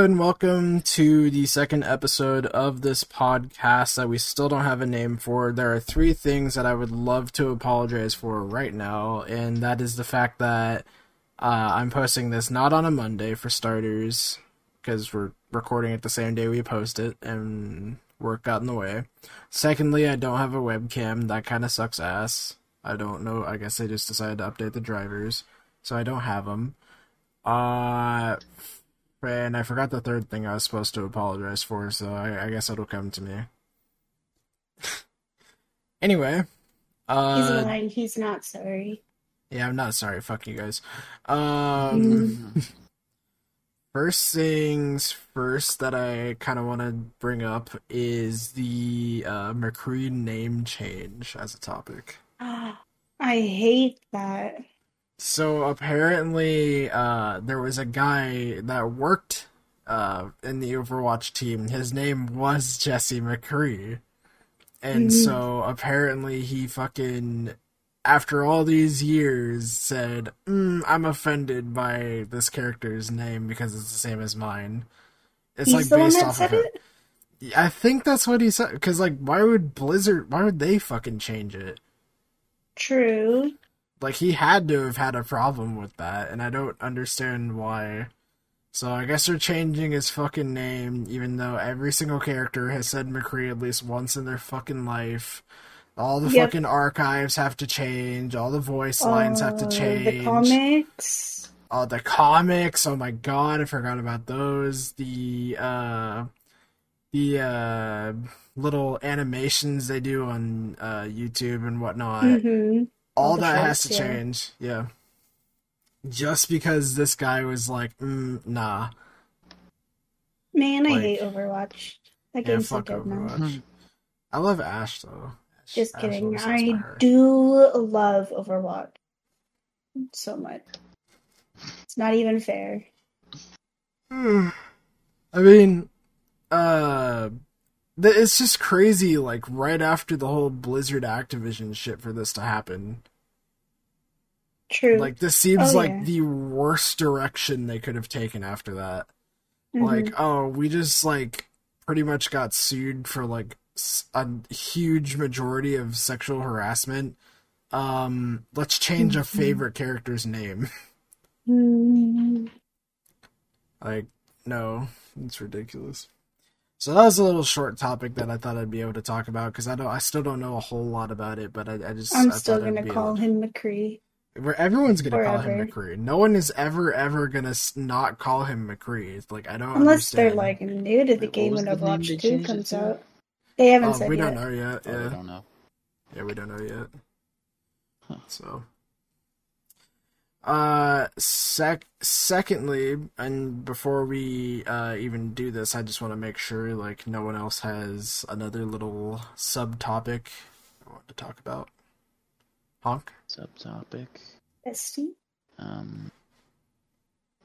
And welcome to the second episode of this podcast that we still don't have a name for. There are three things that I would love to apologize for right now, and that is the fact that uh, I'm posting this not on a Monday for starters, because we're recording it the same day we post it, and work got in the way. Secondly, I don't have a webcam. That kind of sucks ass. I don't know. I guess they just decided to update the drivers, so I don't have them. Uh, and I forgot the third thing I was supposed to apologize for, so I, I guess it'll come to me. anyway, uh, He's lying. He's not sorry. yeah, I'm not sorry. Fuck you guys. Um, first things first that I kind of want to bring up is the uh, McCree name change as a topic. I hate that. So apparently, uh, there was a guy that worked uh, in the Overwatch team. His name was Jesse McCree, and Mhm. so apparently he fucking, after all these years, said, mm, "I'm offended by this character's name because it's the same as mine." It's He's like the one based that off said of it. I think that's what he said. Because like, why would Blizzard? Why would they fucking change it? True. Like he had to have had a problem with that and i don't understand why. So i guess they're changing his fucking name even though every single character has said mccree at least once in their fucking life. All the Yep. fucking archives have to change all the voice lines have to Uh, change. The comics. Oh, the comics oh my god i forgot about those. The uh the uh little animations they do on uh youtube and whatnot. Hmm all All the that has to shorts, yeah. change. Yeah. Just because this guy was like, mm, nah. Man, I hate Overwatch. That Yeah, game's so fuck good now. Overwatch. I love Ash though. Just Ash kidding. always has my I do love Overwatch so much. It's not even fair. I mean, uh, it's just crazy. Like right after the whole Blizzard Activision shit for this to happen, True. like this seems Oh, like yeah. the worst direction they could have taken after that. Mhm. like oh we just like pretty much got sued for like a huge majority of sexual harassment um let's change a Mhm. favorite character's name Mm, like no it's ridiculous so that was a little short topic that I thought I'd be able to talk about because I don't I still don't know a whole lot about it but I, I just I'm I still gonna call able- him McCree. Where everyone's gonna call him McCree no one is ever ever gonna not call him McCree It's like I don't Unless they're like new to the Wait, game was when the Overwatch they 2 comes out. They haven't oh, said we yet. don't know yet Oh, yeah I don't know. Yeah, we don't know yet. Huh. So, uh, sec. Secondly, and before we uh even do this, I just want to make sure like no one else has another little subtopic I want to talk about. Honk. Subtopic. Bestie? Um.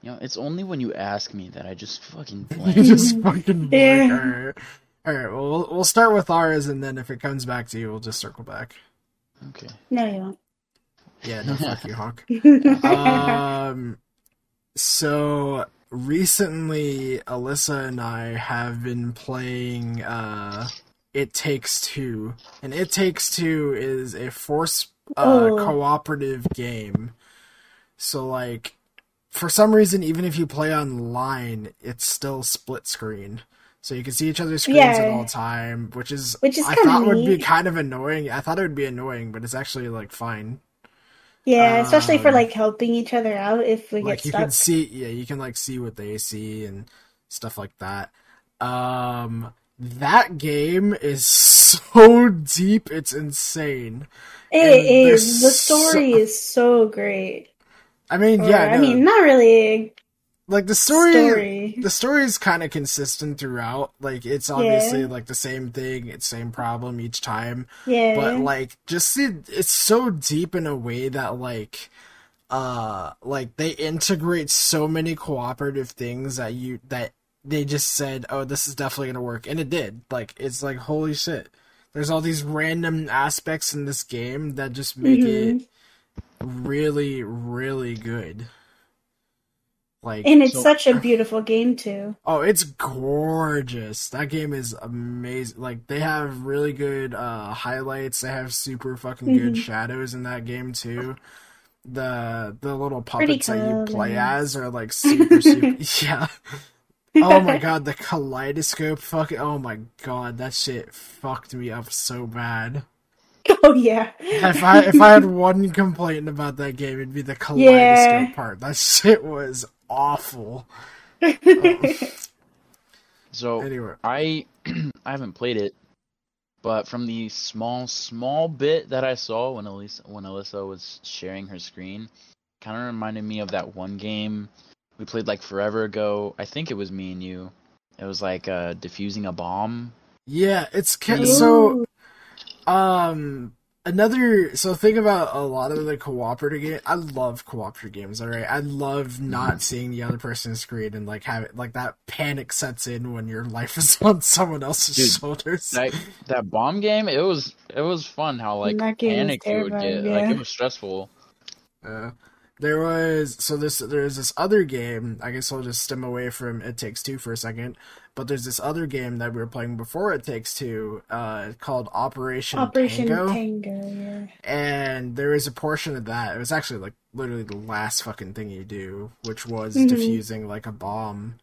You know, it's only when you ask me that I just fucking You just fucking blank. All right. All right. Well, we'll we'll start with ours, and then if it comes back to you, we'll just circle back. okay. No, you Yeah. No, fuck you, Honk. won't. um so recently alyssa and i have been playing uh it takes two and it takes two is a force uh Oh. cooperative game. So like for some reason even if you play online it's still split screen. So you can see each other's screens at all time which is Which is i thought would be kind of annoying. I thought it would be annoying but it's actually like fine. Yeah, especially for Um, like helping each other out if we like get you stuck. can see yeah you can like see what they see and stuff like that. Um that game is so deep it's insane It and is. The story so- is so great. i mean Or, yeah I mean, not really like the story, story. the story is kind of consistent throughout like it's obviously Yeah. like the same thing it's same problem each time Yeah. but like just it, it's so deep in a way that like uh like they integrate so many cooperative things that you that they just said oh this is definitely gonna work and it did like it's like holy shit there's all these random aspects in this game that just make Mhm. it really really good Like, And it's So- such a beautiful game too. oh, it's gorgeous. That game is amazing. Like, they have really good uh highlights. They have super fucking good Mhm. shadows in that game too. The the little puppets that you play as are like super super yeah. Oh my god, the kaleidoscope fucking oh my god, that shit fucked me up so bad. Oh yeah. If I if I had one complaint about that game, it'd be the kaleidoscope part. That shit was awful. So Anyway, I I haven't played it, but from the small small bit that I saw when Elisa when Alyssa was sharing her screen, kind of reminded me of that one game we played like forever ago. I think it was me and you. It was like uh defusing a bomb. yeah, it's ca- Ooh. so um another so think about a lot of the cooperative game. I love cooperative games. All right, I love not seeing the other person's screen and like have it like that panic sets in when your life is on someone else's Dude, shoulders. That that bomb game, it was it was fun how like That game you would get. terrifying, Like it was stressful. Uh, there was so this there's this other game. I guess I'll just stem away from It Takes Two for a second. But there's this other game that we were playing before It Takes Two, uh, called Operation, Operation Tango. Tango, yeah. and there is a portion of that. It was actually like literally the last fucking thing you do, which was Mhm. defusing like a bomb.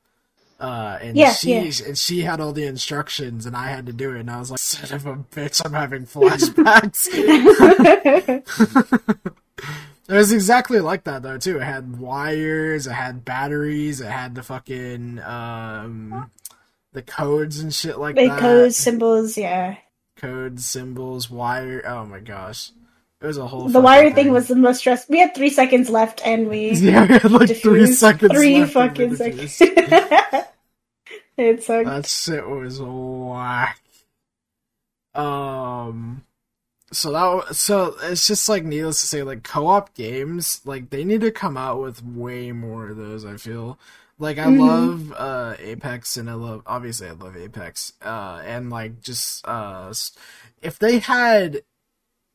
Uh, and Yeah, she yeah. and she had all the instructions, and I had to do it. And I was like, "Son of a bitch, I'm having flashbacks." It was exactly like that though too. It had wires, it had batteries, it had the fucking um the codes and shit like the that. codes, symbols, yeah. codes, symbols, wire. Oh my gosh, it was a whole. The wire thing was the most stress. We had three seconds left, and we yeah, we had like three seconds. Three fucking seconds. it sucked. That shit was whack. Um, so that so it's just like needless to say, like co-op games, like they need to come out with way more of those. I feel like I Mhm. love uh Apex, and I love obviously I love Apex, uh, and like just uh, if they had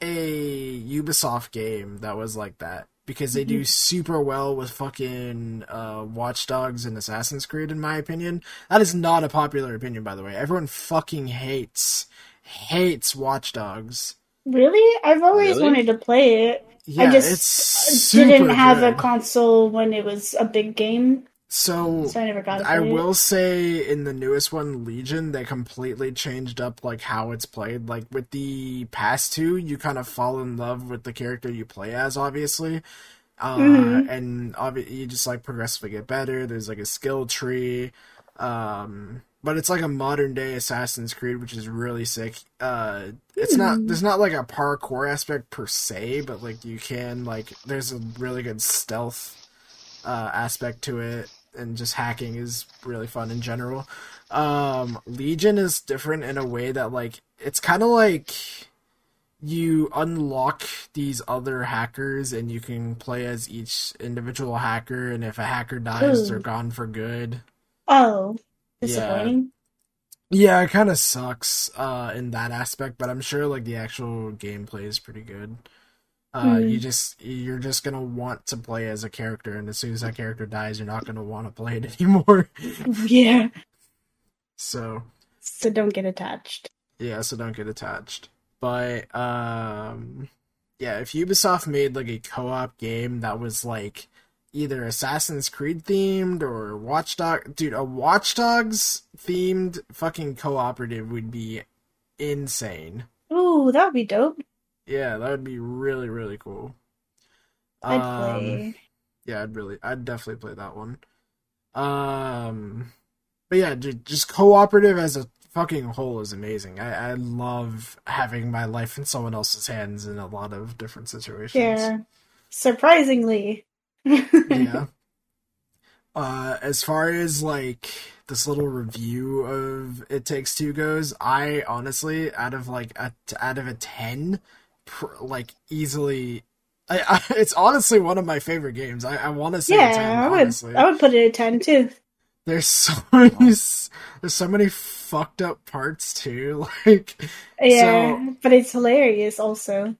a Ubisoft game that was like that. Because they do super well with fucking uh, Watch Dogs and Assassin's Creed, in my opinion. That is not a popular opinion, by the way. Everyone fucking hates hates Watch Dogs. Really? I've always Really? wanted to play it. Yeah, I just didn't have a console when it was a big game, so so I never got to I will say in the newest one, Legion, they completely changed up like how it's played. Like with the past two, you kind of fall in love with the character you play as, obviously. Uh, Mhm. and obvi- you just like progressively get better. There's like a skill tree. Um, but it's like a modern day Assassin's Creed, which is really sick. Uh, it's not, Hmm. there's not like a parkour aspect per se, but like you can, like, there's a really good stealth, uh, aspect to it and just hacking is really fun in general. Um, Legion is different in a way that like it's kind of like you unlock these other hackers and you can play as each individual hacker and if a hacker dies Ooh. they're gone for good. Oh. Disappointing. Yeah, it kind of sucks uh in that aspect, but I'm sure like the actual gameplay is pretty good. Uh, Hmm. you just you're just gonna want to play as a character, and as soon as that character dies, you're not gonna want to play it anymore. Yeah. so So don't get attached. yeah, so don't get attached. But um, yeah, if Ubisoft made like a co-op game that was like either Assassin's Creed themed or Watch Dog, dude, a Watch Dogs themed fucking cooperative would be insane. Ooh, that would be dope. Yeah, that would be really really cool. I'd Um, play. Yeah, I'd really, I'd definitely play that one. Um, but yeah, ju- just cooperative as a fucking whole is amazing. I, I love having my life in someone else's hands in a lot of different situations. Yeah. Surprisingly. Yeah. Uh, as far as like this little review of It Takes Two goes, I honestly, out of like a, out of a ten, pr- like easily, I, I it's honestly one of my favorite games. I, I want to say yeah, a ten, I would. honestly. I would put it at ten too. There's so many, there's so many fucked up parts too. Like, Yeah, but it's hilarious also.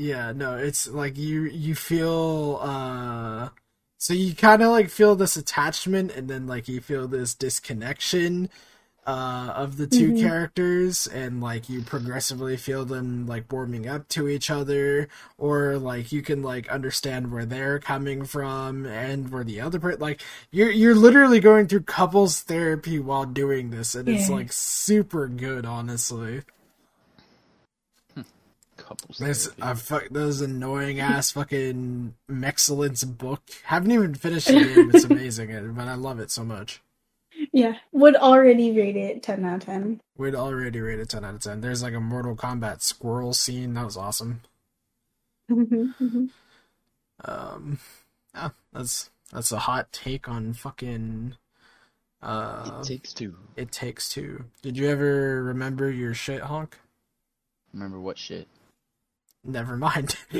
Yeah, no, it's like you you feel uh so you kind of like feel this attachment and then like you feel this disconnection uh of the 2 Mhm. characters and like you progressively feel them like warming up to each other or like you can like understand where they're coming from and where the other person like you're you're literally going through couples therapy while doing this and it's like super good honestly Couples. this therapy. I fuck those annoying ass fucking excellence book. Haven't even finished the game. It's amazing, but I love it so much. Yeah, would already rate it ten out of ten. We'd already rate it ten out of ten. There's like a Mortal Kombat squirrel scene that was awesome. Mhm, mhm. Um, yeah, that's that's a hot take on fucking. Uh, it takes two. it takes two. Did you ever remember your shit honk? Remember what shit? Never mind.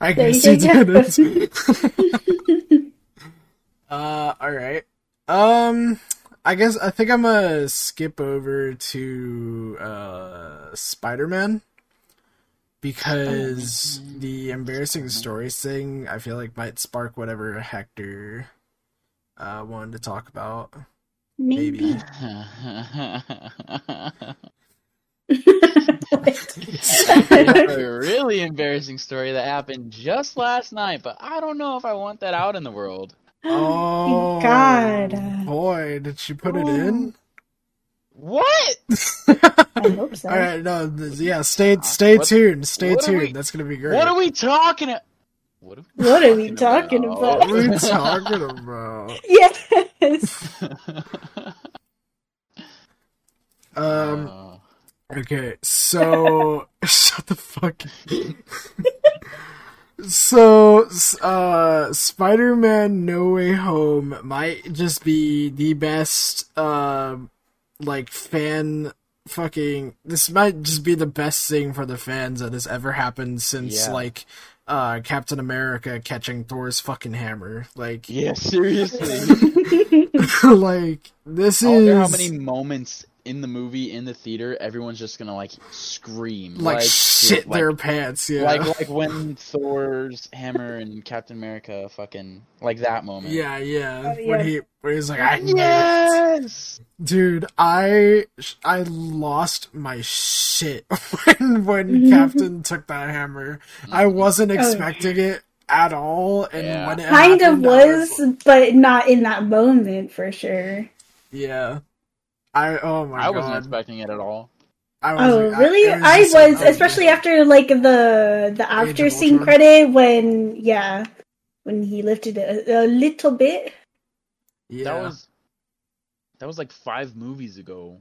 I There guess you you go. didn't. Uh, all right. Um, I guess I think I'm gonna skip over to uh Spider-Man because Spider-Man. the embarrassing Spider-Man. stories thing I feel like might spark whatever Hector uh wanted to talk about. Maybe. a really embarrassing story that happened just last night, but I don't know if I want that out in the world. Oh God. boy, did she put it in? What? I hope so. All right, no, yeah, stay stay What- tuned, stay tuned. we- That's gonna be great. What are we talking about? What are we, What are we talking about? What are we talking about? Yes. Um. Uh, Okay. So shut the fuck. so, uh, Spider-Man: No Way Home might just be the best, um, like fan fucking. This might just be the best thing for the fans that has ever happened since Yeah. like. Uh, Captain America catching Thor's fucking hammer. Like, yeah, seriously. like this I is how many moments in the movie in the theater everyone's just gonna like scream, like, shit like, their pants. Yeah, like like when Thor's hammer and Captain America fucking like that moment. yeah, yeah. Oh, yeah. When he when he's like, I knew. Yes. dude. I I lost my shit when when Captain took that hammer. I mm. wasn't oh. expecting it at all, and Yeah. when it kind of happened, I was, but not in that moment for sure. yeah. I oh my I wasn't expecting it at all. I was Oh, like, really? it I just was, like, oh, especially after like the the after of scene credit when yeah, when he lifted it a, a little bit. Yeah, That was that was like five movies ago.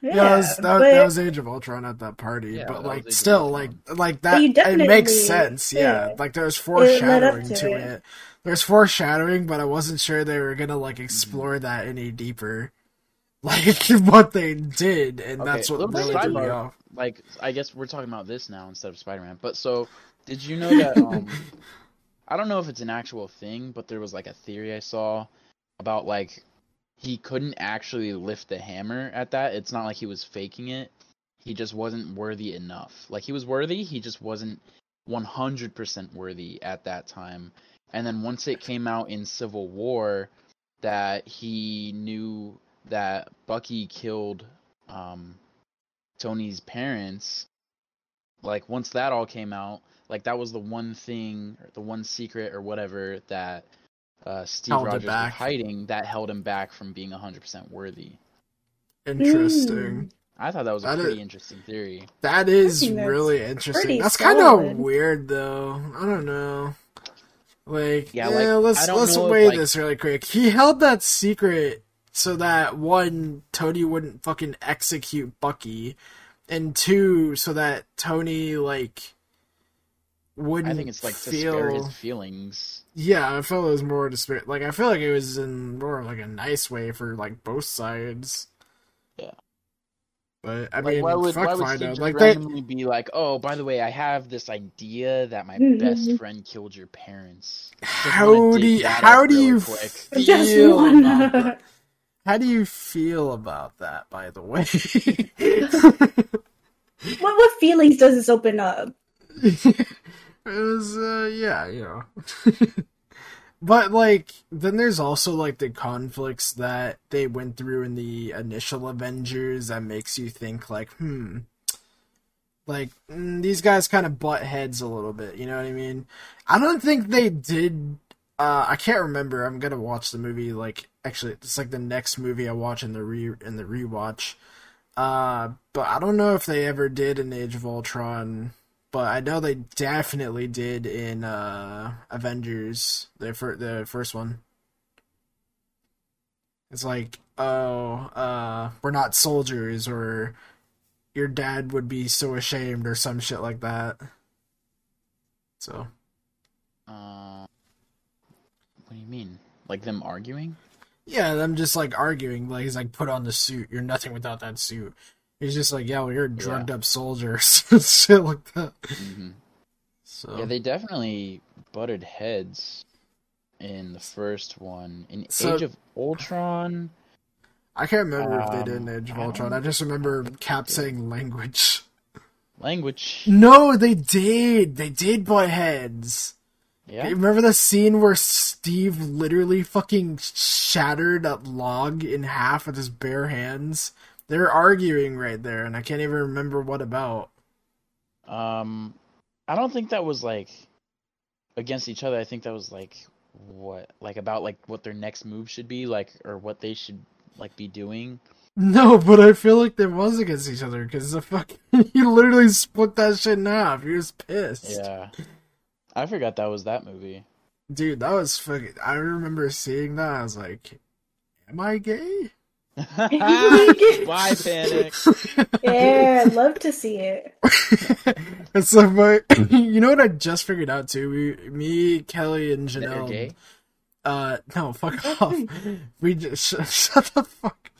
yeah, that was, that, but- that was Age of Ultron at that party, Yeah, but that like still, like like that it makes sense. Yeah, yeah. like there's It foreshadowing to to it. it. There's foreshadowing, but I wasn't sure they were gonna like explore that any deeper, like what they did, and Okay, that's what really threw me off. Like I guess we're talking about this now instead of Spider Man. But so did you know that um I don't know if it's an actual thing, but there was like a theory I saw about like he couldn't actually lift the hammer at that. It's not like he was faking it. He just wasn't worthy enough. Like he was worthy, he just wasn't 100% worthy at that time. And then once it came out in Civil War that he knew that Bucky killed um Tony's parents, like once that all came out, like that was the one thing, or the one secret or whatever that uh, Steve Held it Rogers was hiding that held him back from being 100% worthy. Interesting. I thought that was a That is- pretty interesting theory. That is that's really interesting. That's kind of weird, though. I don't know. Like, Yeah, yeah, like, let's let's know if, weigh like- this really quick. He held that secret so that one, Tony wouldn't fucking execute Bucky, and two, so that Tony like wouldn't I think it's like to feel. spare his feelings. Yeah, I felt it was more to spare. Like, I feel like it was in more of like a nice way for like both sides. Yeah. But I Like, mean, why would fuck why would Fido. Steve Like they, randomly be like, "Oh, by the way, I have this idea that my Mhm. best friend killed your parents." Just How do you, how do really you quick. Feel about wanna. that? How do you feel about that? By the way, What what feelings does this open up? it was uh yeah you know but like then there's also like the conflicts that they went through in the initial avengers that makes you think like hmm like mm, these guys kind of butt heads a little bit you know what i mean i don't think they did uh i can't remember i'm gonna watch the movie like actually it's like the next movie i watch in the re in the rewatch uh but i don't know if they ever did in age of ultron but I know they definitely did in uh, Avengers, the fir- the first one. It's like, oh, uh, we're not soldiers, or your dad would be so ashamed, or some shit like that. So, Uh, what do you mean? Like them arguing? yeah, them just like arguing, like he's like, put on the suit. You're nothing without that suit. He's just like, yeah, well, you're a drugged up soldier, shit like that. hmm So Yeah, they definitely butted heads in the first one. In So- Age of Ultron, I can't remember if they did in Um, Age of I Ultron. I just remember Cap saying language. language. No, they did. They did butt heads. Yeah. Remember the scene where Steve literally fucking shattered a log in half with his bare hands? They're arguing right there, and I can't even remember what about. Um, I don't think that was like against each other. I think that was like what, like about like what their next move should be, like or what they should like be doing. No, but I feel like there was against each other because the fuck, he literally split that shit in half. He was pissed. Yeah. I forgot that was that movie. Dude, that was fucking. I remember seeing that. I was like, "Am I gay?" Bye, panic. Yeah, I'd love to see it. it's like, but you know what I just figured out too. We, me, Kelly, and Janelle. Uh, no, fuck off. We just sh- shut the fuck.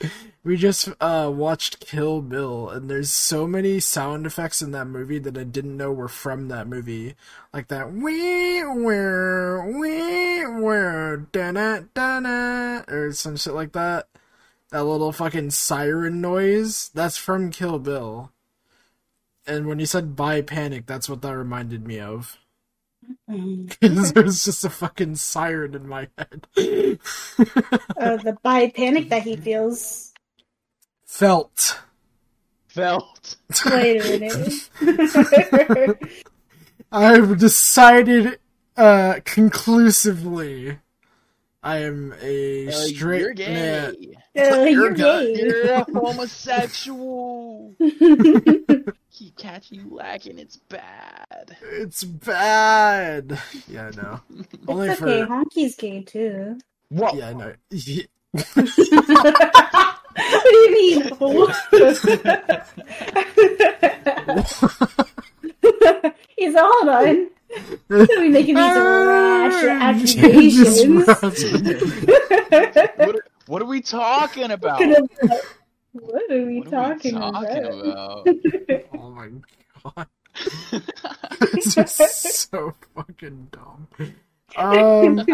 We just uh watched Kill Bill, and there's so many sound effects in that movie that I didn't know were from that movie, like that wee where wee where da da or some shit like that. That little fucking siren noise. That's from Kill Bill. And when you said "Bi Panic," that's what that reminded me of. Because there's just a fucking siren in my head. Uh, the bi panic that he feels. Felt. Felt. Wait a minute. I've decided uh conclusively I am a Uh, straight you're gay. man. Uh, you're good. gay. You're a homosexual. Keep catching you lacking. It's bad. It's bad. Yeah, I know. Only It's for okay. Honky's gay too. What? yeah, I know. What do you mean? He's all on. Don't making these rash accusations. What, what are we talking about? what are we What are we talking talking about? about? oh my god. this is so fucking dumb. Um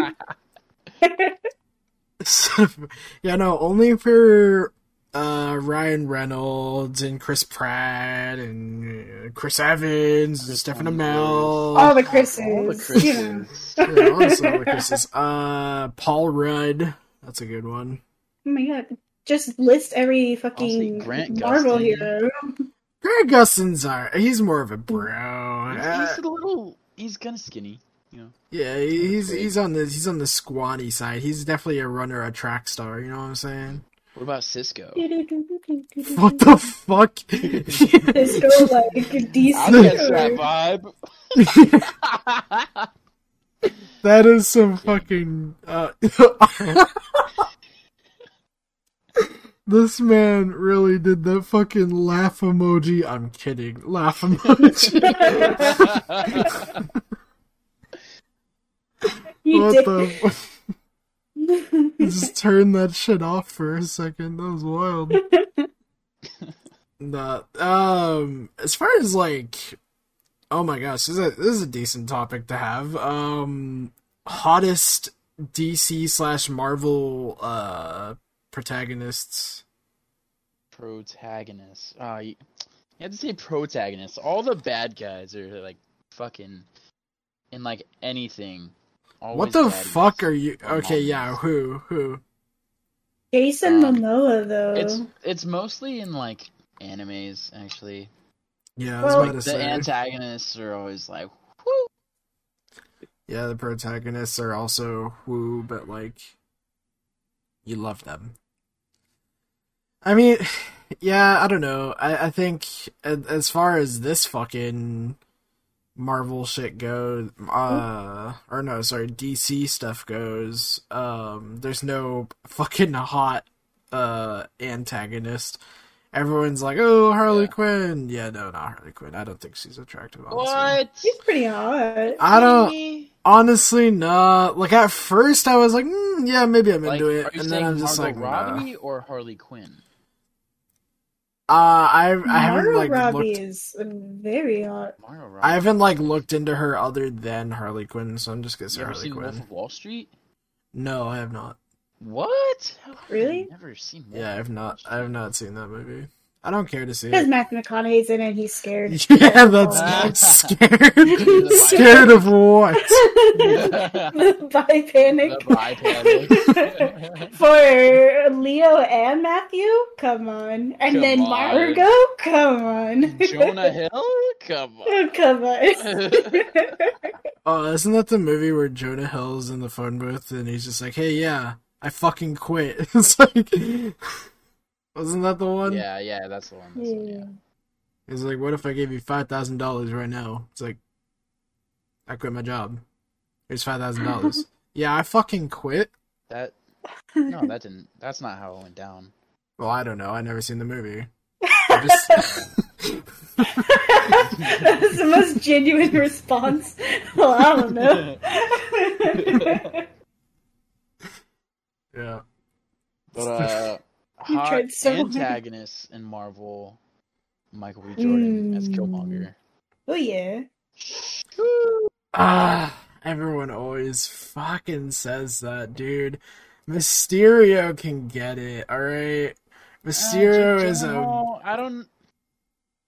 yeah, no, only for uh, Ryan Reynolds and Chris Pratt and uh, Chris Evans and Stephen Amell. All the Chris's. All the you know. Chris's. Yeah, honestly, all the Chris's. Uh, Paul Rudd. That's a good one. Oh my god. Just list every fucking Grant Marvel Gustin. hero. Greg Gustin's are he's more of a bro. He's, Uh, he's a little. He's kind of skinny. You know. yeah, he's he's on the he's on the squatty side. He's definitely a runner, a track star. You know what I'm saying? What about Cisco? What the fuck? Cisco like DC. I guess that vibe. That is some fucking. Uh, this man really did that fucking laugh emoji. I'm kidding. Laugh emoji. You what dick. the? Just turn that shit off for a second. That was wild. nah, um, as far as like, oh my gosh, this is a, this is a decent topic to have. Um, hottest DC slash Marvel uh protagonists. Protagonists. Uh, you, you have to say protagonists. All the bad guys are like fucking in like anything. What the fuck are you? Okay, yeah. Who? Who? Jason Um, Momoa though. It's it's mostly in like animes actually. Yeah, I was Well, about to The say. antagonists are always like, whoo. Yeah, the protagonists are also woo, but like, you love them. I mean, yeah, I don't know. I, I think as far as this fucking Marvel shit goes, uh, or no, sorry, DC stuff goes, um, there's no fucking hot, uh, antagonist. Everyone's like, oh, Harley Yeah. Quinn. Yeah, no, not Harley Quinn. I don't think she's attractive. Honestly. What? She's pretty hot. I don't. Really? Honestly, nah. Like at first, I was like, mm, yeah, maybe I'm Like, into it, and then I'm just Margot like, nah. Robbie or Harley Quinn? Uh, I I haven't Margot like Robbie looked. is very hot. Margot Robbie. I haven't like looked into her other than Harley Quinn, so I'm just gonna say You ever Harley seen Wolf Quinn. of Wall Street? No, I have not. What? How have you Really? Never seen. Wolf Yeah, I've not. Street? I have not seen that movie. I don't care to see Because. Matthew McConaughey's in it, and he's scared. Yeah, that's scared. scared of what? Bi panic. The panic. For Leo and Matthew? Come on. And Come then on. Margot? Come on. Jonah Hill? Come on. Come on. Oh, isn't that the movie where Jonah Hill's in the phone booth and he's just like, "Hey, yeah, I fucking quit." it's like, wasn't that the one? yeah, yeah, that's the one. That's the one yeah. Yeah. He's like, "What if I gave you five thousand dollars right now?" It's like, I quit my job. Here's five thousand dollars. yeah, I fucking quit. That no, that didn't. That's not how it went down. Well, I don't know. I never seen the movie. I just... that was the most genuine response. Well, I don't know. yeah. But uh, You hot tried so hard. antagonists in Marvel, Michael B. Jordan as Mm. Killmonger. oh yeah. Ah, everyone always fucking says that, dude. Mysterio can get it. All right. Mysterio is a No, I don't.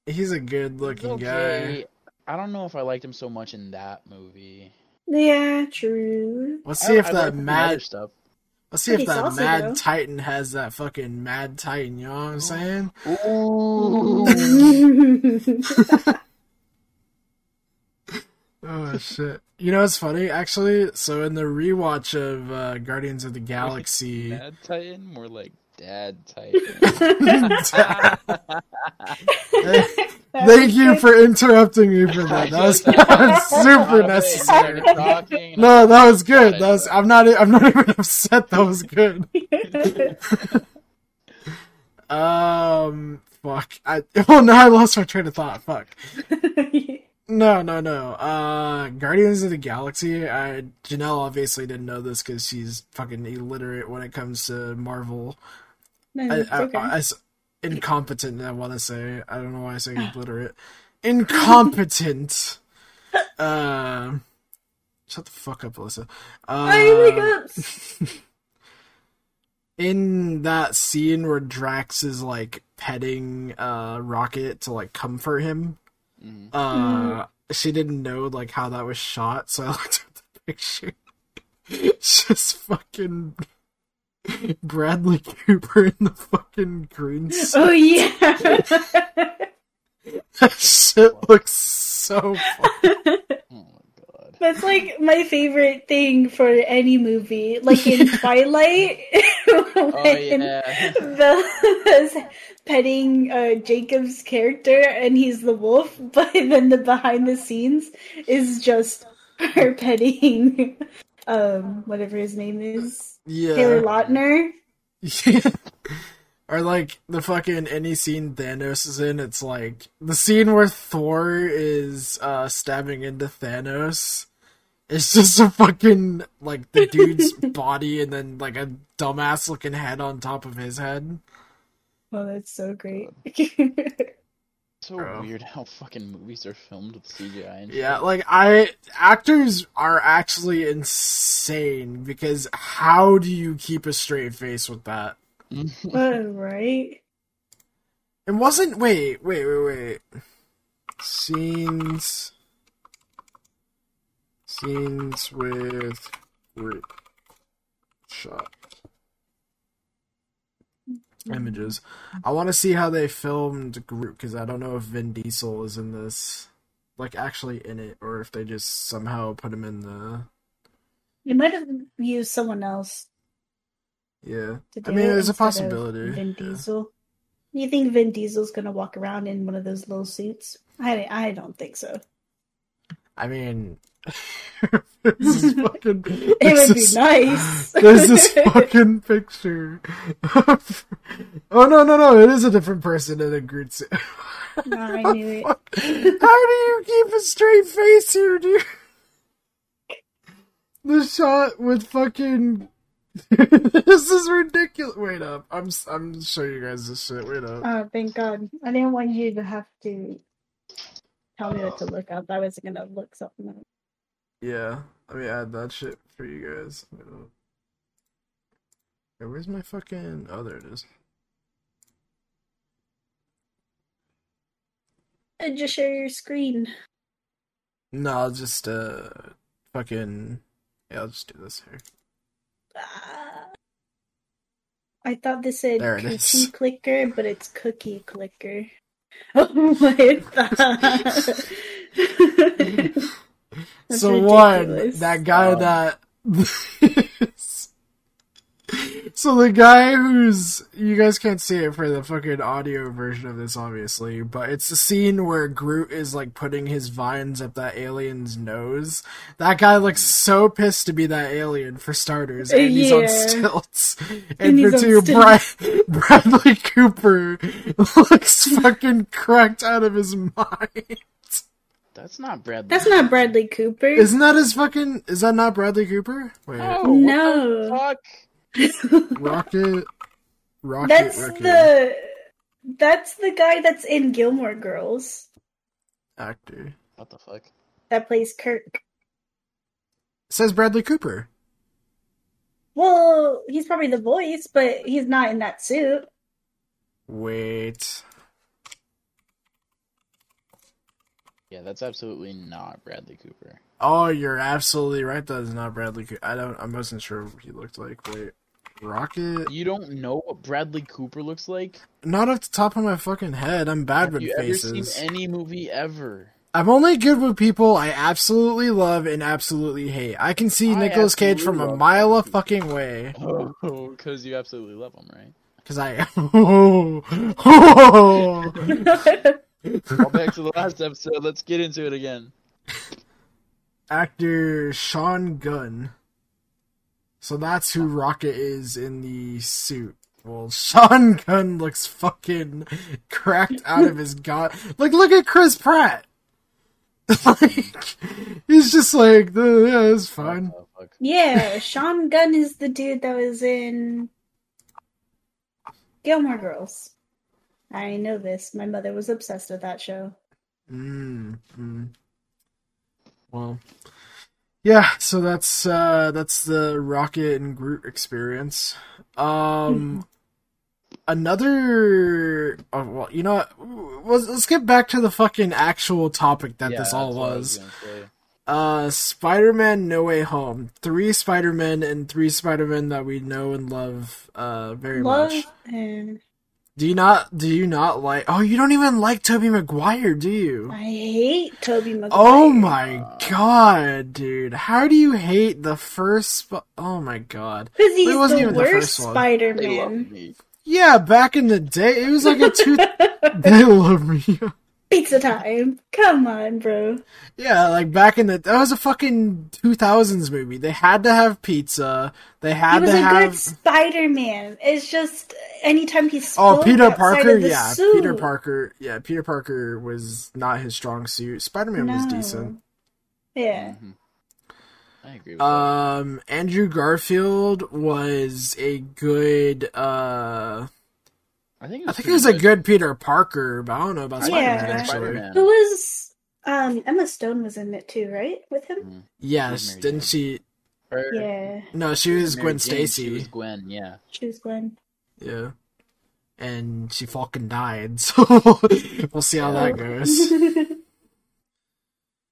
he's a good he's looking guy. I don't know if I liked him so much in that movie. Yeah, true. Let's see I- if I that liked him mad stuff. Let's see if that saucy, mad though. titan has that fucking mad titan, you know what I'm saying? Ooh. Oh shit. You know it's funny actually? So in the rewatch of uh, Guardians of the Galaxy Mad Titan, more like Dad Titan. Thank you for interrupting me for that. That was, that was super necessary. Talking, No, that was good. That was. I'm not. I'm not even upset. That was good. Um. Fuck. I. Oh no! I lost my train of thought. Fuck. No, no, no. Uh, Guardians of the Galaxy. I Janelle obviously didn't know this because she's fucking illiterate when it comes to Marvel. No, I, it's I, okay. I- I s- incompetent. I want to say. I don't know why I say obliterate. Incompetent. Uh, shut the fuck up, Alyssa. Uh, I wake up. in that scene where Drax is like petting uh Rocket to like comfort him, Mhm. uh she didn't know like how that was shot, so I looked at the picture. It's just fucking Bradley Cooper in the fucking green suit. Oh yeah. That shit looks so funny. Oh my god. That's like my favorite thing for any movie. Like in Twilight, Oh when yeah. Bella's petting uh, Jacob's character and he's the wolf, but then the behind the scenes is just her petting um whatever his name is. Yeah. Taylor Lautner. Yeah. Or like the fucking any scene Thanos is in, it's like the scene where Thor is uh stabbing into Thanos. It's just a fucking like the dude's body and then like a dumbass looking head on top of his head. Oh, that's so great. So Bro. weird how fucking movies are filmed with CGI and Yeah, like I actors are actually insane because how do you keep a straight face with that? right? It wasn't. Wait, wait, wait, wait. Scenes. Scenes with Groot. Shot. Mm-hmm. Images. I want to see how they filmed Groot because I don't know if Vin Diesel is in this, like actually in it, or if they just somehow put him in the. You might have used someone else Yeah, I mean, there's a possibility. Vin Yeah. Diesel. You think Vin Diesel's gonna walk around in one of those little suits? I I don't think so. I mean, this is fucking. It this would be is- nice. There's this fucking picture. of- oh no no no! It is a different person in a Groot suit. I knew it. How do you keep a straight face here, dude? The shot with fucking. this is ridiculous. Wait up! I'm I'm showing you guys this shit. Wait up. Oh, thank God! I didn't want you to have to tell me what to look up. I wasn't gonna look something up. Yeah, let me add that shit for you guys. Hey, where's my fucking? Oh, there it is. Uh, Just share your screen. No, I'll just uh, fucking. Yeah, I'll just do this here. Ah. I thought this said cookie is. clicker, but it's cookie clicker. Oh my god. That's so one, that guy Um, that. so the guy who's you guys can't see it for the fucking audio version of this, obviously, but it's the scene where Groot is like putting his vines up that alien's nose. That guy looks so pissed to be that alien for starters, and he's on Yeah. stilts. And And, for two, stilts. Brad- Bradley Cooper looks fucking cracked out of his mind. That's not Bradley. That's not Bradley Cooper. Isn't that his fucking? Is that not Bradley Cooper? Wait, Oh, No. What the fuck? Rocket, Rocket, that's Raccoon the that's the guy that's in Gilmore Girls actor. What the fuck? that plays Kirk. Says Bradley Cooper. Well, he's probably the voice, but he's not in that suit. Wait, Yeah, that's absolutely not Bradley Cooper. oh, you're absolutely right. That is not Bradley Cooper. I don't. I wasn't sure what he looked like. Wait, Rocket? You don't know what Bradley Cooper looks like? Not off the top of my fucking head. I'm bad Have with you faces. ever seen any movie ever? I'm only good with people I absolutely love and absolutely hate. I can see I Nicolas Cage from a mile a fucking way. Oh, because you absolutely love him, right? Cause I. oh, oh. Back to the last episode. Let's get into it again. actor Sean Gunn. So that's who Rocket is in the suit. Well, Sean Gunn looks fucking cracked out of his god. Like, look at Chris Pratt. like, he's just like, "Uh, yeah, it's fine. What the fuck? Yeah, Sean Gunn is the dude that was in Gilmore Girls. I know this. My mother was obsessed with that show. Mm, mm. Well, yeah. So that's uh, that's the Rocket and Groot experience. Um, another. Oh, well, you know what? Let's, let's get back to the fucking actual topic that Yeah, this all was. Uh, Spider-Man: No Way Home. Three Spider-Men and three Spider-Men that we know and love uh very Love much. and Do you not? Do you not like? Oh, you don't even like Tobey Maguire, do you? I hate Tobey Maguire. Oh my god, dude! How do you hate the first? Sp- oh my god! Because he's It wasn't the even the worst first. Spider Man. me. Yeah, back in the day, it was like a two. they love me. Pizza time. Come on, bro. yeah, like back in the that was a fucking two thousands movie. They had to have pizza. They had He had was to a have. good Spider Man. It's just anytime he Oh, Peter Parker, the yeah, suit. Peter Parker, yeah, Peter Parker was not his strong suit. Spider Man was decent. Yeah. Mhm. I agree with that. Um, Andrew Garfield was a good. uh I think it I was think he was a good Peter Parker, but I don't know about Spider Yeah. Man think actually. Spider-Man. Who was um Emma Stone was in it too, right? With him? Mhm. Yes, Mary didn't Jane. she? Her- Yeah. No, she was Mary Gwen Jane, She was Gwen, yeah. She was Gwen. Yeah, and she fucking died. So we'll see how that goes.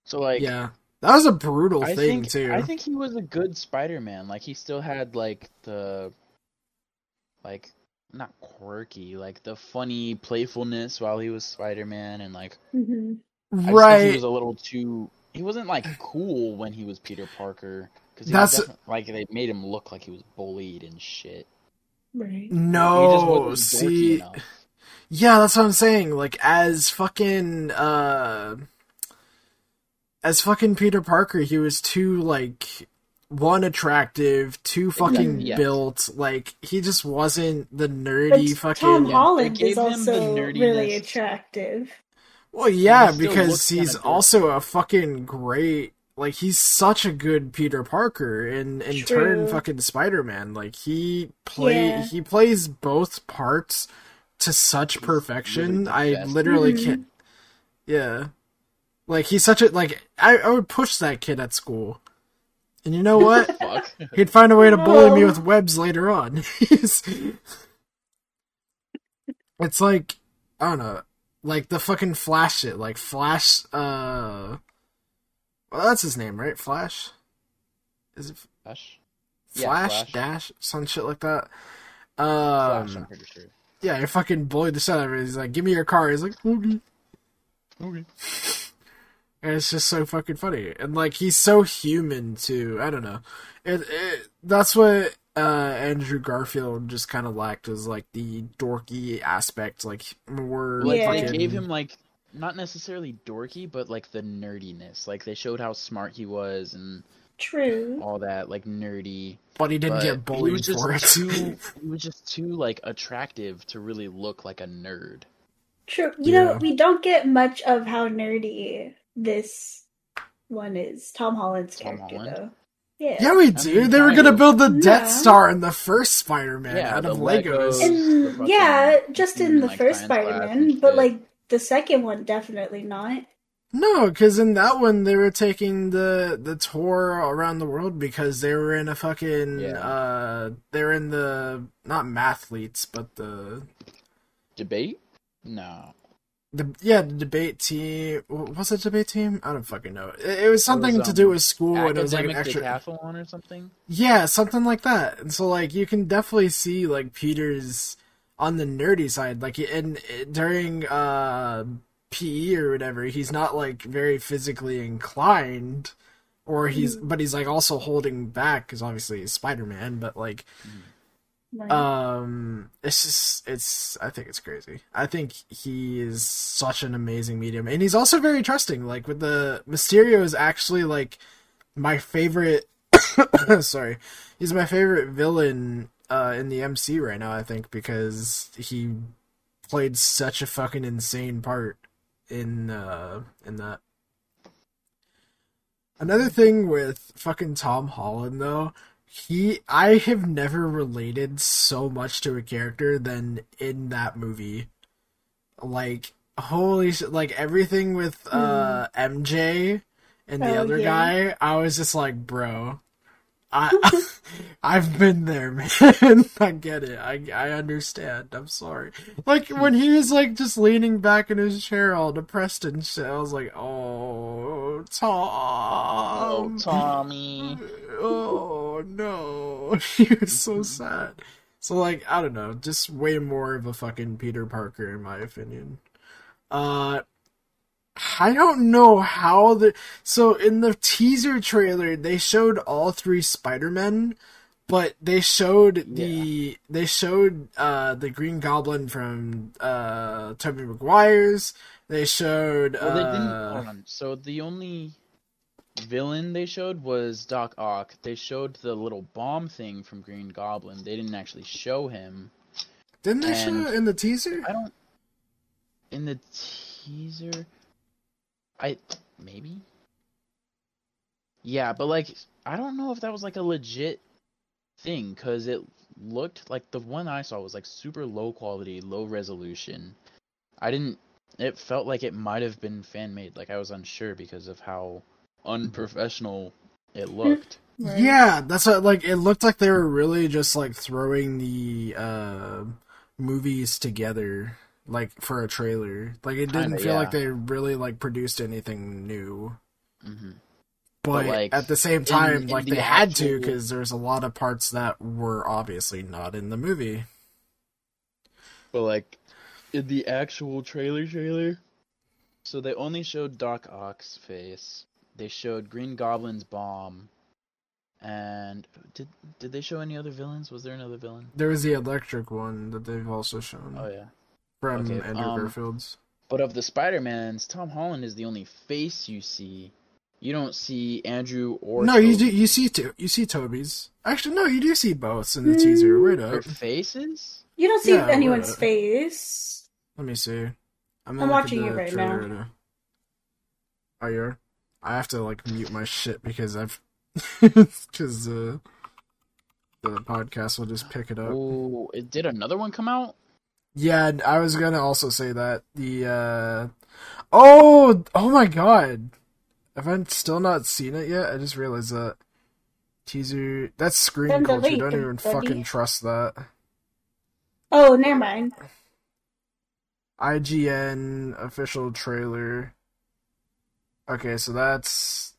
So like, Yeah, That was a brutal I thing think too. I think he was a good Spider-Man. Like he still had like the like not quirky, like the funny playfulness while he was Spider-Man and like hmm I just think right. he was a little too he wasn't like cool when he was Peter Parker cuz That's- like they made him look like he was bullied and shit. Right. he just no, wasn't see, enough. yeah, that's what I'm saying. Like as fucking uh, as fucking Peter Parker, he was too like one attractive, two fucking yes. built. Like he just wasn't the nerdy But fucking. Tom Yeah, Holland is gave him the also really attractive. Well, yeah, he because he's also a fucking great. Like he's such a good Peter Parker, and in turn, fucking Spider Man. Like he play Yeah. he plays both parts to such perfection. the I best. literally Mhm. can't. Yeah, like he's such a like. I I would push that kid at school, and you know what? Fuck. He'd find a way to bully me with webs later on. It's like I don't know, like the fucking Flash shit. Like Flash, uh, well, that's his name, right? Flash. Is it Flash? Yeah, Flash, Flash. Dash, some shit like that? Flash, I'm Um, pretty sure. yeah, he fucking bullied the shit out of him. He's like, "Give me your car." He's like, "Okay." Okay. And it's just so fucking funny, and like he's so human too. I don't know. It, it that's what uh, Andrew Garfield just kind of lacked was like the dorky aspect, like more Like Yeah. they gave him like not necessarily dorky, but like the nerdiness. Like they showed how smart he was and True. all that, like nerdy. but he didn't but get he bullied was just for it. Too, he was just too like attractive to really look like a nerd. True. You Yeah. know, we don't get much of how nerdy this one is. Tom Holland's Tom character, Holland? though. Yeah. yeah, we I do. mean, They were gonna build the Death Yeah. Star in the first Spider-Man Yeah, out of Legos. Legos. And yeah, just in the like, first Spider-Man, but like the second one, definitely not. No, because in that one they were taking the the tour around the world because they were in a fucking Yeah. uh they're in the not mathletes but the Debate? No. The yeah the debate team was it debate team? I don't fucking know. It, it was something was, to do um, with school and it was like an extra decathlon or something? yeah something like that. And so like you can definitely see like Peter's on the nerdy side. Like in during uh PE or whatever he's not like very physically inclined or he's but he's like also holding back because obviously he's Spider-Man but like Right. um it's just it's I think it's crazy. I think he is such an amazing medium and he's also very trusting. Like with the Mysterio is actually like my favorite sorry he's my favorite villain uh in the MC right now I think because he played such a fucking insane part in uh in that. Another thing with fucking Tom Holland though he I have never related so much to a character than in that movie like holy shit like everything with uh MJ and the Oh, other yeah. guy I was just like bro I I've been there, man. I get it. I I understand. I'm sorry. Like when he was like just leaning back in his chair, all depressed and shit. I was like, oh, Tom. Oh, Tommy. Oh no, he was so sad. So like I don't know, just way more of a fucking Peter Parker in my opinion. Uh I don't know how the so in the teaser trailer they showed all three Spider-Men, but they showed the they showed uh the Green Goblin from uh Tobey Maguire's. They showed Well, they didn't. uh, Hold on. So the only villain they showed was Doc Ock. They showed the little bomb thing from Green Goblin. They didn't actually show him. didn't they show it in the teaser? I don't. In the teaser, I maybe. Yeah, but like I don't know if that was like a legit thing because it looked like the one I saw was like super low quality, low resolution. I didn't. It felt like it might have been fan made. Like I was unsure because of how unprofessional it looked. Right. Yeah, that's what like it looked like they were really just like throwing the uh movies together like for a trailer. Like it didn't Kinda, feel like they really like produced anything new. hmm but, But, like, at the same time, in like the they had to because there's a lot of parts that were obviously not in the movie. But like in the actual trailer trailer, so they only showed Doc Ock's face. They showed Green Goblin's bomb. And did did they show any other villains? Was there another villain? There was the electric one that they've also shown Oh yeah. from okay, Andrew um, Garfield's. But of the Spider-Mans, Tom Holland is the only face you see. You don't see Andrew or No, you do. You see to, You see Tobey's. Actually, no, you do see both in the teaser. Wait their faces. You don't see Yeah, anyone's what? face. Let me see. I'm, I'm gonna look at watching the it right now. Oh, you're. I have to like mute my shit because I've because uh, the podcast will just pick it up. Oh, it did another one come out? Yeah, I was gonna also say that the uh oh oh my god, have I still not seen it yet? I just realized that teaser that's screen Then culture. delete Don't even buddy. fucking trust that. Oh, never mind. IGN official trailer. Okay, so that's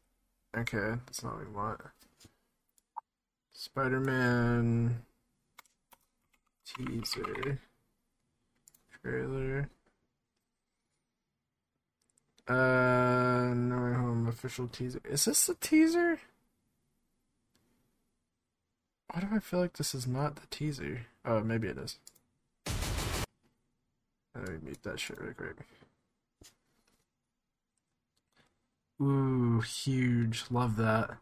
okay. That's not what we want. Spider-Man teaser trailer. Uh, No Way Home official teaser. Is this the teaser? Why do I feel like this is not the teaser? Oh, maybe it is. Let me mute that shit real quick. Ooh, huge. Love that.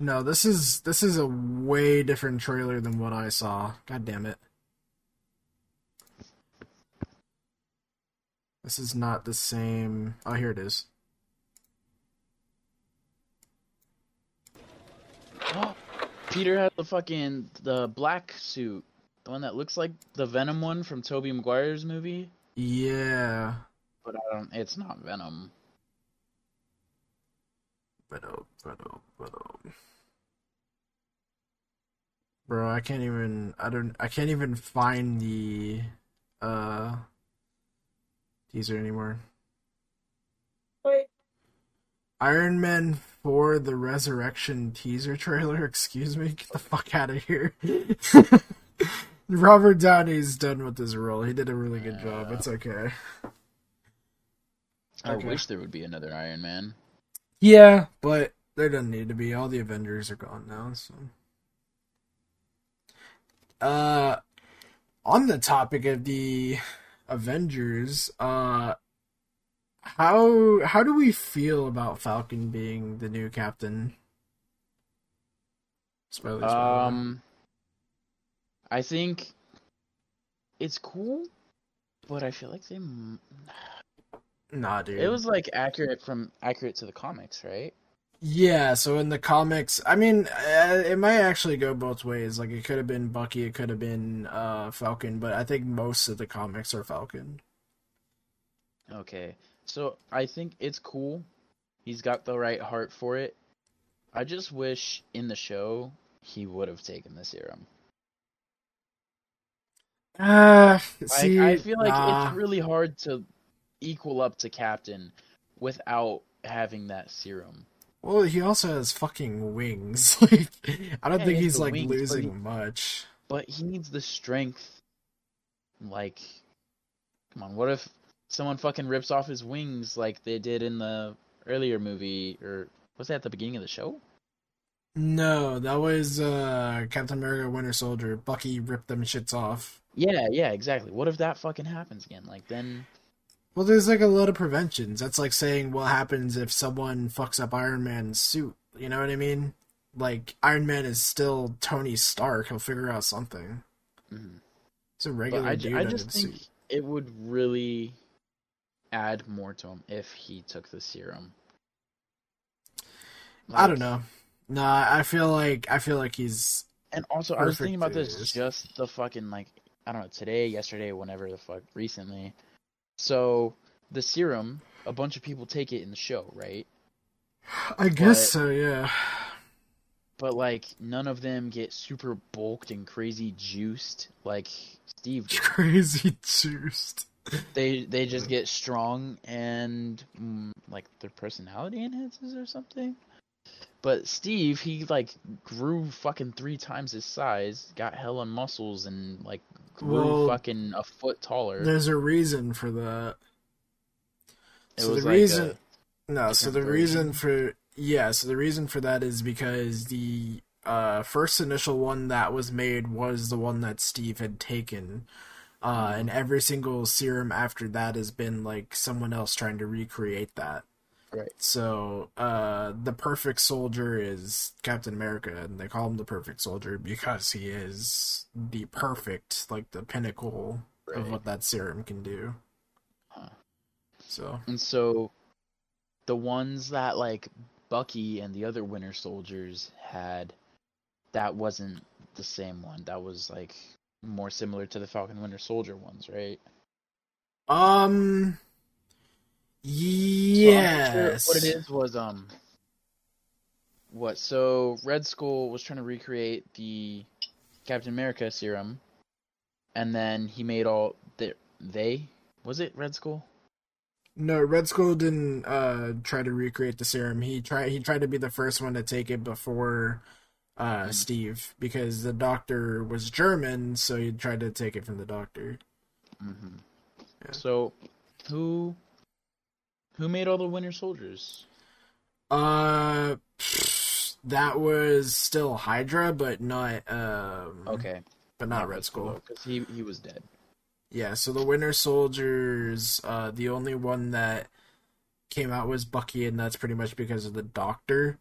No, this is this is a way different trailer than what I saw. God damn it. This is not the same. Oh, here it is. Peter has the fucking the black suit, the one that looks like the Venom one from Tobey Maguire's movie, Yeah. but I don't. It's not Venom. But but oh, but oh. Bro, I can't even I don't I can't even find the uh teaser anymore. Wait. Iron Man 4 the Resurrection teaser trailer, excuse me, get the fuck out of here. Robert Downey's done with his role. He did a really good job. It's okay. I Okay. wish there would be another Iron Man. Yeah, but there doesn't need to be. All the Avengers are gone now, so. Uh, on the topic of the Avengers, uh, how how do we feel about Falcon being the new captain? The way. Um, I think it's cool, but I feel like they. m- nah, dude. It was like accurate from accurate to the comics, right? Yeah, so in the comics, I mean, uh, it might actually go both ways. Like, it could have been Bucky, it could have been uh, Falcon, but I think most of the comics are Falcon. Okay, so I think it's cool. He's got the right heart for it. I just wish in the show he would have taken the serum. Uh, Like, see, I feel like nah. it's really hard to equal up to Captain without having that serum. Well, he also has fucking wings. Like, I don't Yeah, think he's like wings, but losing he- much. But he needs the strength. Like, come on, what if someone fucking rips off his wings like they did in the earlier movie, or was that at the beginning of the show? No, that was uh Captain America: Winter Soldier. Bucky ripped them shits off. Yeah, yeah, exactly. What if that fucking happens again? Like then, Well, there's like a lot of preventions. That's like saying what happens if someone fucks up Iron Man's suit. You know what I mean? Like Iron Man is still Tony Stark. He'll figure out something. Mhm. It's a but regular I, dude I just think suit. it would really add more to him if he took the serum. I don't know. Nah, I feel like I feel like he's And also, I was thinking about this just the fucking like I don't know today, yesterday, whenever the fuck recently. So the serum, a bunch of people take it in the show, right? I guess But- so, yeah. but like none of them get super bulked and crazy juiced like Steve did. Crazy juiced. They they just get strong and mm, like their personality enhances or something. But Steve, he like grew fucking three times his size, got hell hella muscles, and like grew Well, fucking a foot taller. There's a reason for that. It so was the like a- reason, no, so the reason for yeah, so the reason for that is because the uh, first initial one that was made was the one that Steve had taken, uh, and every single serum after that has been like someone else trying to recreate that. Right. So, uh, the perfect soldier is Captain America, and they call him the perfect soldier because he is the perfect, like the pinnacle of what that serum can do. Huh. So, And so the ones that like Bucky and the other Winter Soldiers had, that wasn't the same one. That was like more similar to the Falcon Winter Soldier ones, right? um, So sure yes. what it is was um what so Red Skull was trying to recreate the Captain America serum and then he made all the they was it Red Skull? No, Red Skull didn't uh try to recreate the serum. He tried he tried to be the first one to take it before uh Mhm. Steve because the doctor was German, so he tried to take it from the doctor. Mm-hmm. Yeah. So who who made all the Winter Soldiers? Uh that was still Hydra but not um Okay, but not Red Skull. because he he was dead. Yeah, so the Winter Soldiers, uh, the only one that came out was Bucky, and that's pretty much because of the Doctor.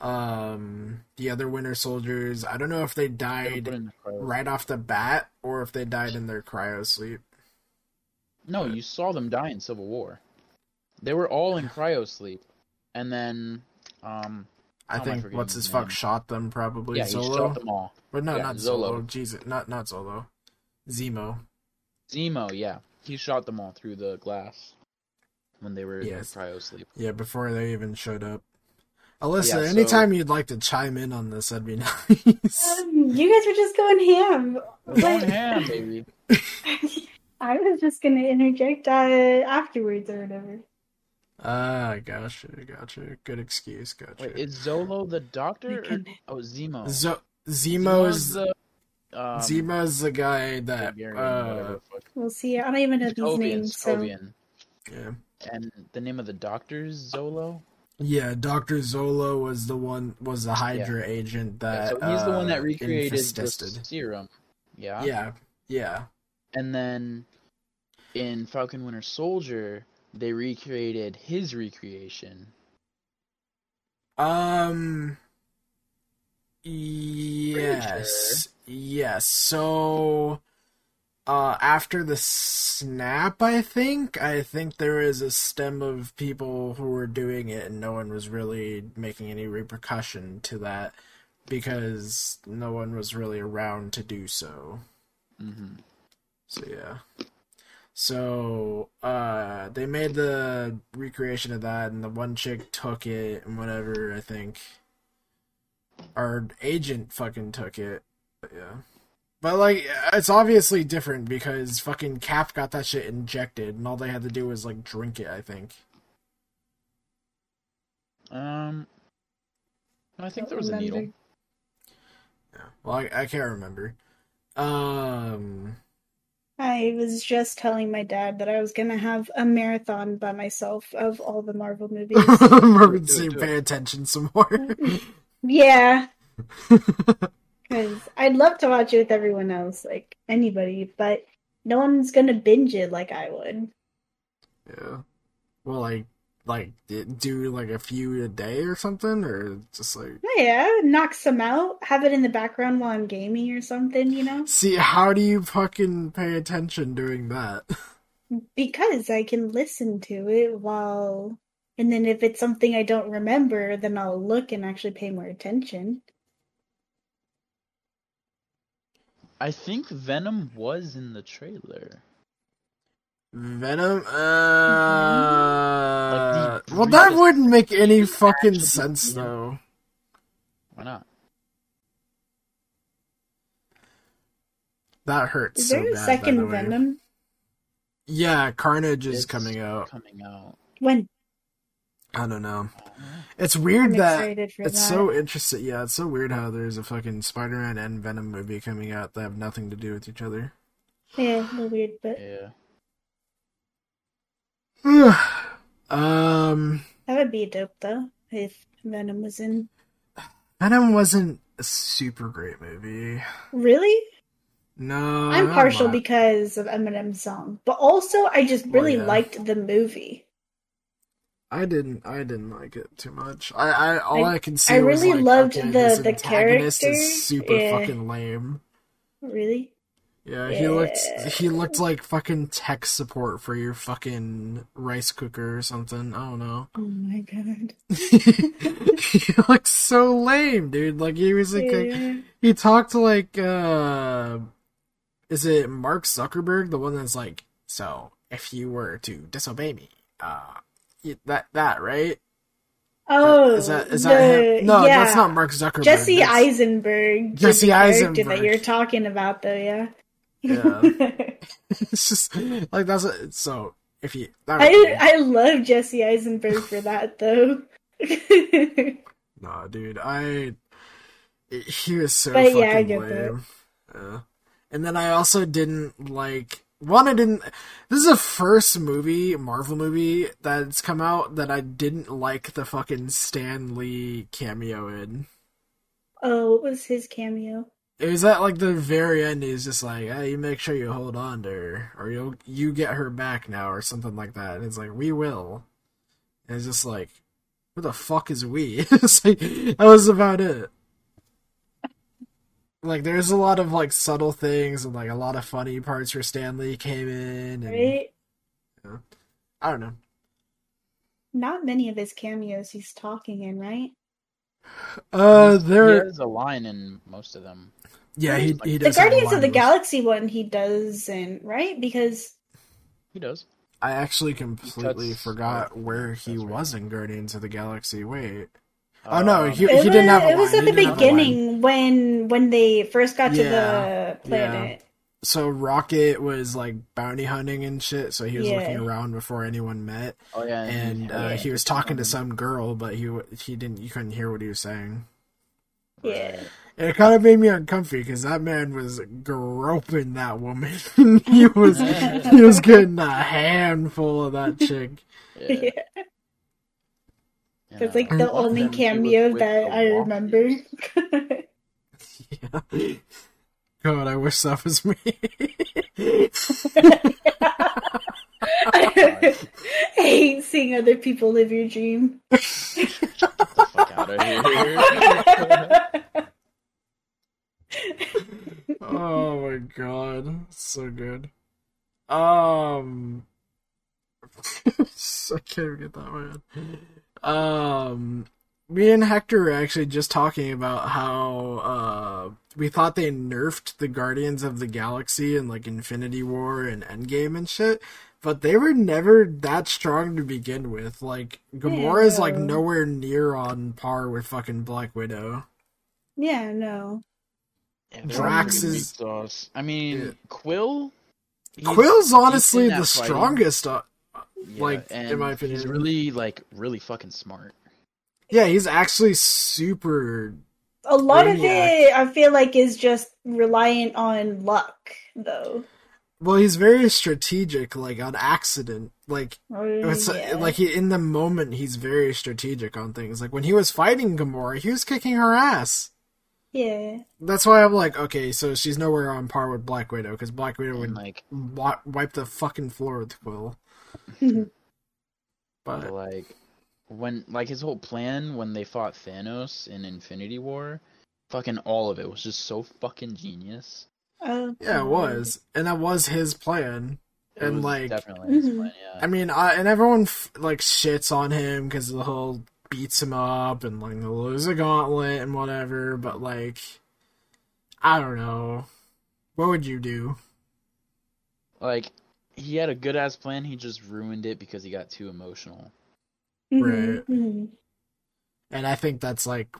Um, the other Winter Soldiers, I don't know if they died right off the bat or if they died in their cryo sleep. No, you saw them die in Civil War. They were all in cryo sleep, and then um I How am I think what's his his fuck name? shot them probably yeah, he shot them all. but no, yeah, not Zolo. Zolo. Jesus, not not Zolo. Zemo. Zemo, yeah, he shot them all through the glass when they were Yes. in cryo sleep. Yeah, before they even showed up. Alyssa, Yeah, so- anytime you'd like to chime in on this, that'd be nice. Um, you guys were just going ham. We're going ham, baby. I was just gonna interject uh, afterwards or whatever. Ah, gotcha, gotcha. Good excuse, gotcha. Wait, is Zolo the doctor My or oh Zemo? Zo- Zemo's Zemo's the um, Zemo's the guy that Bulgarian, uh whatever the fuck. We'll see. I don't even know these Sokovian, names. So Sokovian. yeah. And the name of the doctor is Zolo. Yeah, Doctor Zolo was the one was the Hydra agent Yeah, that so he's the one that uh, recreated the serum. Yeah. Yeah, yeah. And then in Falcon Winter Soldier, they recreated his recreation. Um Yes. Yes. So uh after the snap, I think, I think there is a stem of people who were doing it and no one was really making any repercussion to that because no one was really around to do so. hmm So yeah. So uh they made the recreation of that and the one chick took it and whatever, I think. Our agent fucking took it. But yeah. But like it's obviously different because fucking Cap got that shit injected and all they had to do was like drink it, I think. Um, I think there was a needle. Yeah. Well I, I can't remember. Um I was just telling my dad that I was gonna have a marathon by myself of all the Marvel movies. Marvin Do it, say do it. pay attention some more. yeah, because I'd love to watch it with everyone else, like anybody, but no one's gonna binge it like I would. Yeah. Well, like, like do like a few a day or something, or just like. Yeah, knock some out, have it in the background while I'm gaming or something, you know? See, how do you fucking pay attention doing that? Because I can listen to it while, and then if it's something I don't remember, then I'll look and actually pay more attention. I think Venom was in the trailer. Venom. Uh, mm-hmm. like well, that wouldn't make any fucking sense, though. Why not? That hurts. Is so there a bad, second the Venom? Yeah, Carnage is it's coming out. Coming out when? I don't know. It's weird I'm that it's that. so interesting. Yeah, it's so weird how there's a fucking Spider-Man and Venom movie coming out that have nothing to do with each other. Yeah, a little weird, but yeah. um, that would be dope though if Venom was in. Venom wasn't a super great movie. Really? No, I'm partial because of Eminem's song, but also I just really yeah. liked the movie. I didn't. I didn't like it too much. I. I all I, I- can say I really like, loved okay, the- the character, is super yeah. fucking lame. Really? Yeah, he looked. He looked like fucking tech support for your fucking rice cooker or something. I don't know. Oh my god. he looked so lame, dude. Like he was like a, Yeah. he talked like uh is it Mark Zuckerberg, the one that's like, so if you were to disobey me, uh that that right? Oh, is that is the, that him? No, yeah. that's not Mark Zuckerberg. Jesse that's- Eisenberg. Jesse Eisenberg. that you're talking about, though. Yeah. Yeah. It's just like that's a, so if you that I I love Jesse Eisenberg for that though. Nah, dude, I he was so But fucking yeah, I get lame. Yeah. And then I also didn't like one. I didn't. This is the first movie, Marvel movie, that's come out that I didn't like the fucking Stan Lee cameo in. oh, what was his cameo? It was at like the very end. He's just like, "Hey, you make sure you hold on to her, or you'll you get her back now, or something like that." And it's like, "We will." And it's just like, "Who the fuck is we?" it's like that was about it. Like, there's a lot of like subtle things and like a lot of funny parts where Stan Lee came in, and Right? I don't know. Not many of his cameos he's talking in, right? Uh, He there, has a line in most of them. yeah, he he The does. have a Guardians of the Galaxy one he does, and right? Because He does. I actually completely Cuts- forgot where he that's right. was in Guardians of the Galaxy. Wait. Oh, no, Um, he- was, didn't have a line. it was line. at the He didn't have a line. beginning when when they first got to the planet. So Rocket was like bounty hunting and shit, so he was Yeah. looking around before anyone met, Oh yeah, and uh, he was talking to some girl, but he he didn't. You couldn't hear what he was saying. Yeah. And it kind of made me uncomfy because that man was groping that woman. he was he was getting a handful of that chick. Yeah. Yeah. yeah. That's like the only them, he was cameo that I remember. Yeah. God, I wish that was me. I hate seeing other people live your dream. Get the fuck out of here. oh my god, so good. Um, I can't even get that one. Um, me and Hector were actually just talking about how uh we thought they nerfed the Guardians of the Galaxy in like Infinity War and Endgame and shit. But they were never that strong to begin with. Like Gamora's like no. nowhere near on par with fucking Black Widow. Yeah, no. Yeah, Drax is- I mean, Yeah. Quill. Quill's honestly the fighting. strongest. Uh, Yeah, like, in my opinion. he's really like really fucking smart. Yeah, he's actually super. A lot of Brainiac. it, I feel like, is just reliant on luck, though. Well, he's very strategic, like on accident. Like oh, it's uh, yeah. like he in the moment he's very strategic on things. Like when he was fighting Gamora, he was kicking her ass. yeah. That's why I'm like, okay, so she's nowhere on par with Black Widow because Black Widow would like, wa- wipe the fucking floor with Quill. but But like when like his whole plan when they fought Thanos in Infinity War, fucking all of it was just so fucking genius. Oh, yeah, it was, and that was his plan. It And, was like- definitely his Mhm. plan, yeah. I mean, I, and everyone f- like shits on him because the whole beats him up and like the lose a gauntlet and whatever. But like, I don't know. What would you do? like he had a good ass plan, he just ruined it because he got too emotional. Right. mhm. And I think that's like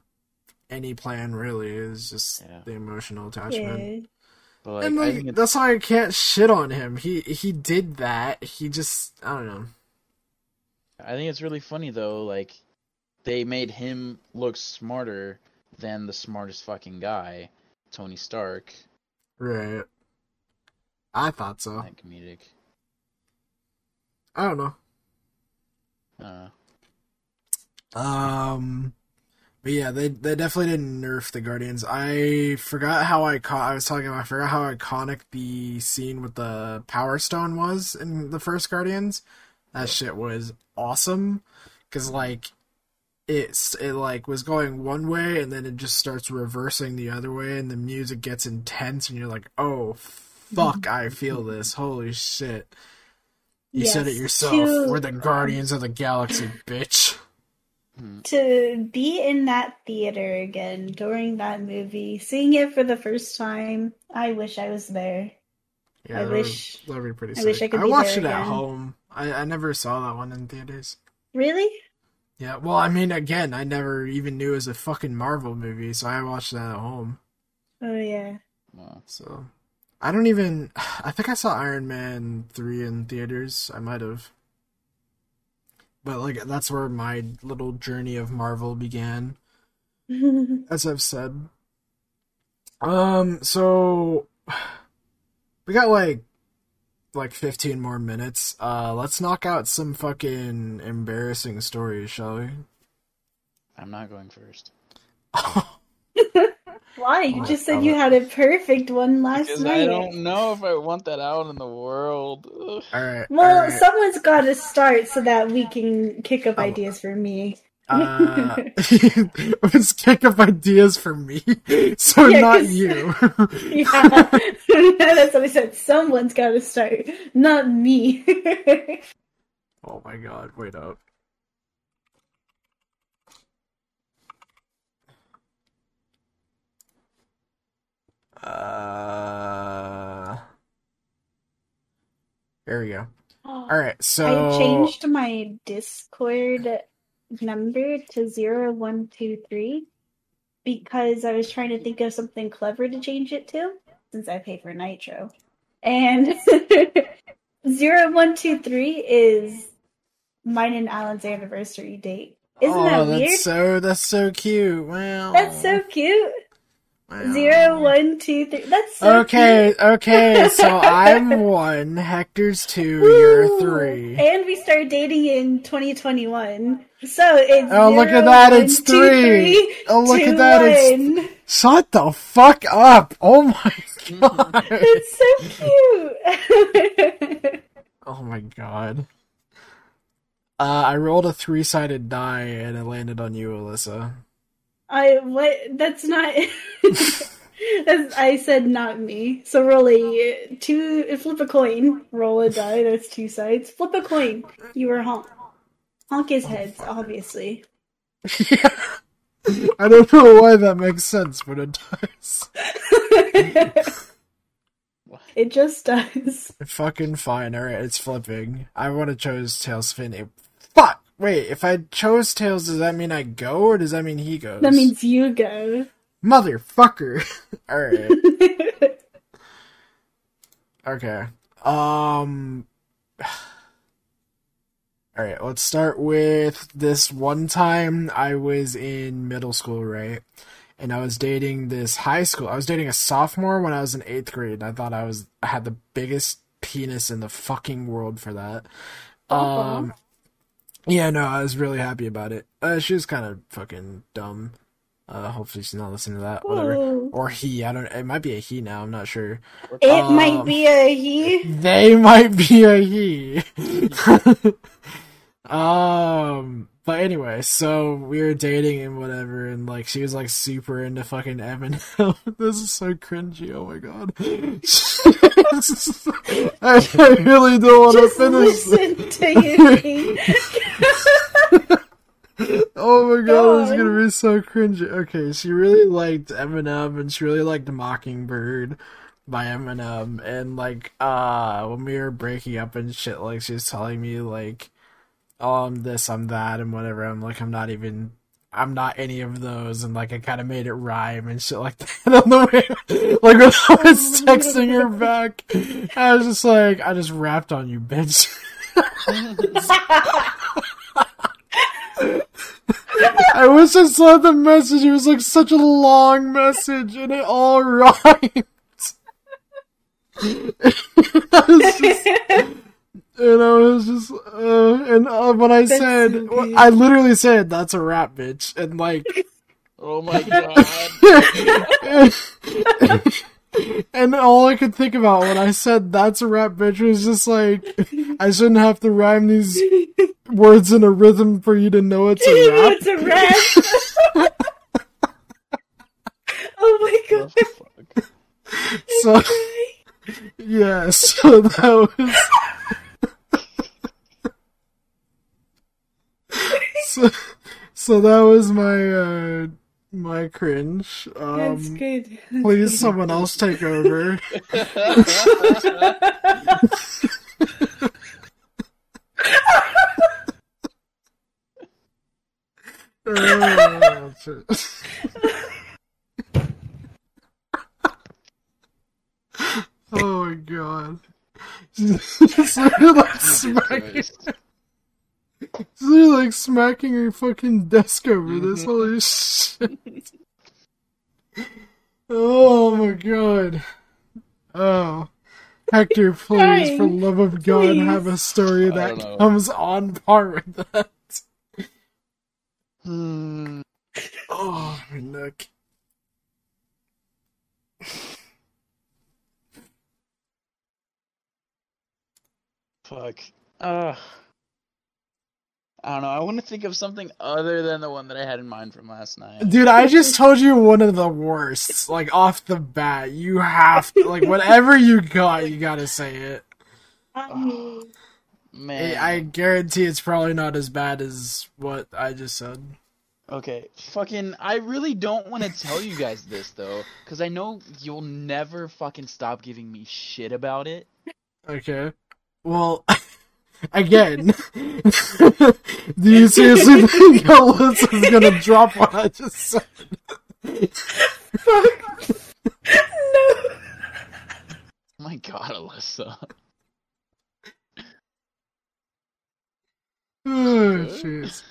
any plan really is just Yeah. the emotional attachment. Yeah. But like, and I like, think that's why I can't shit on him. He he did that. He just I don't know. I think it's really funny though. Like, they made him look smarter than the smartest fucking guy, Tony Stark. Right. I thought so. That comedic. I don't know. I don't know. Um, but yeah, they they definitely didn't nerf the Guardians. I forgot how I caught. I was talking about. I forgot how iconic the scene with the Power Stone was in the first Guardians. That shit was awesome because like it's it like was going one way and then it just starts reversing the other way and the music gets intense and you're like oh fuck i feel this holy shit you said it yourself to- we're the guardians of the galaxy bitch to be in that theater again during that movie, seeing it for the first time, I wish I was there. Yeah, I that wish- would, that'd be pretty I sick. wish I could I be watched there it at home. I, I never saw that one in theaters. Really? Yeah, well, I mean, again, I never even knew it was a fucking Marvel movie, so I watched that at home. Oh yeah. Well, So, I don't even. I think I saw Iron Man 3 in theaters. I might have. But, like, that's where my little journey of Marvel began, as I've said. Um, so. We got, like, like 15 more minutes. Uh, let's knock out some fucking embarrassing stories, shall we? I'm not going first. Why? You just said you had a perfect one last Because night. I don't know if I want that out in the world. Ugh. Alright. Well, alright. someone's got to start so that we can kick up Oh. ideas for me. Uh, let's kick up ideas for me, so Yeah, not 'cause- you. Yeah, that's what I said. Someone's got to start, not me. oh my god! Wait up. Uh, there we go. All right, so I changed my Discord number to zero one two three because I was trying to think of something clever to change it to since I pay for Nitro. And zero one two three is mine and Alan's anniversary date. Isn't oh, that that's weird? so that's so cute. Wow, That's so cute. Wow. Zero one two three. That's so Okay, cute. okay. So I'm one. Hector's two. Woo! You're three. And we started dating in 2021. So it's Oh, look at that, one, it's two, three. three, Oh, look two, at that, it's- one. Shut the fuck up! Oh my god! It's so cute. oh my god. Uh, I rolled a three-sided die and it landed on you, Alyssa. I what? That's not. that's, I said not me. So really, two. Flip a coin. Roll a die. That's two sides. Flip a coin. You were honk. Honk his heads, obviously. yeah. I don't know why that makes sense, but it does. it just does. Fucking fine. Alright, it's flipping. I would have chose Tails Finn. It- Fuck! Wait, if I chose Tails, does that mean I go, or does that mean he goes? That means you go. Motherfucker! Alright. Okay. Um. All right. Let's start with this one time I was in middle school, right? And I was dating this high school. I was dating a sophomore when I was in eighth grade. I thought I was I had the biggest penis in the fucking world for that. Um. Yeah, no, I was really happy about it. Uh, she was kind of fucking dumb. Uh, hopefully she's not listening to that. Whatever. Ooh. Or he. I don't. It might be a he now. I'm not sure. It Um, might be a he. They might be a he. um, but anyway, so we were dating and whatever, and like she was like super into fucking Eminem. this is so cringy. Oh my god. I, I really don't want to finish. listen to you. Oh my god, Go it's on. gonna be so cringy. Okay, she really liked Eminem and she really liked Mockingbird by Eminem and like uh when we were breaking up and shit, like she was telling me like oh I'm this, I'm that and whatever. I'm like I'm not even I'm not any of those, and like I kind of made it rhyme and shit like that on the way. Like when I was texting her back, I was just like, I just rapped on you, bitch. I wish I saw the message. It was like such a long message, and it all rhymed. I was just- and I was just, uh, and uh, when I That's said, so. I literally said, "That's a rap, bitch," and like, Oh my god. and all I could think about when I said "That's a rap, bitch" was just like, I shouldn't have to rhyme these words in a rhythm for you to know it's a rap. it's a rap. oh my god. So, yeah, so that was. so, so that was my uh my cringe. That's Um, good. please, someone else take over. Oh, oh my god. It's literally like smacking, Christ. it's literally like smacking her fucking desk over this. Holy shit. Oh my god. Oh. Hector, please, for love of God, Please. have a story that comes on par with that. Hmm. Oh, my neck. Fuck. Uh, I don't know. I want to think of something other than the one that I had in mind from last night. Dude, I just told you one of the worst. Like off the bat, you have to like whatever you got, you gotta say it. Um, Man. I I guarantee it's probably not as bad as what I just said. Okay, fucking. I really don't want to tell you guys this though, because I know you'll never fucking stop giving me shit about it. Okay. Well, again, do you seriously think Alyssa is gonna drop what I just said? fuck. no. Oh my god, Alyssa. Oh, jeez.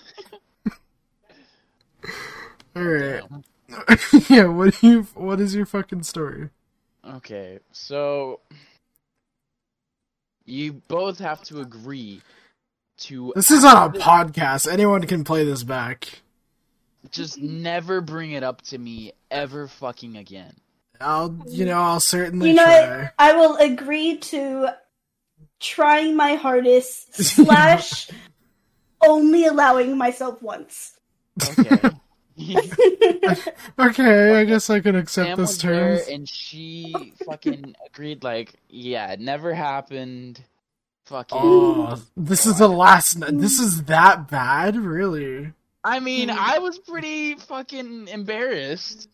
All right. Yeah. What do you? What is your fucking story? Okay, so you both have to agree to This is on a podcast. Anyone can play this back. just never bring it up to me ever fucking again. I'll, you know, I'll certainly You know try. I will agree to trying my hardest slash only allowing myself once. Okay. Okay, I guess I can accept Sam this term. and she fucking agreed like, yeah, it never happened. Fucking Oh, this is the last. n- This is that bad, really? I mean, I was pretty fucking embarrassed.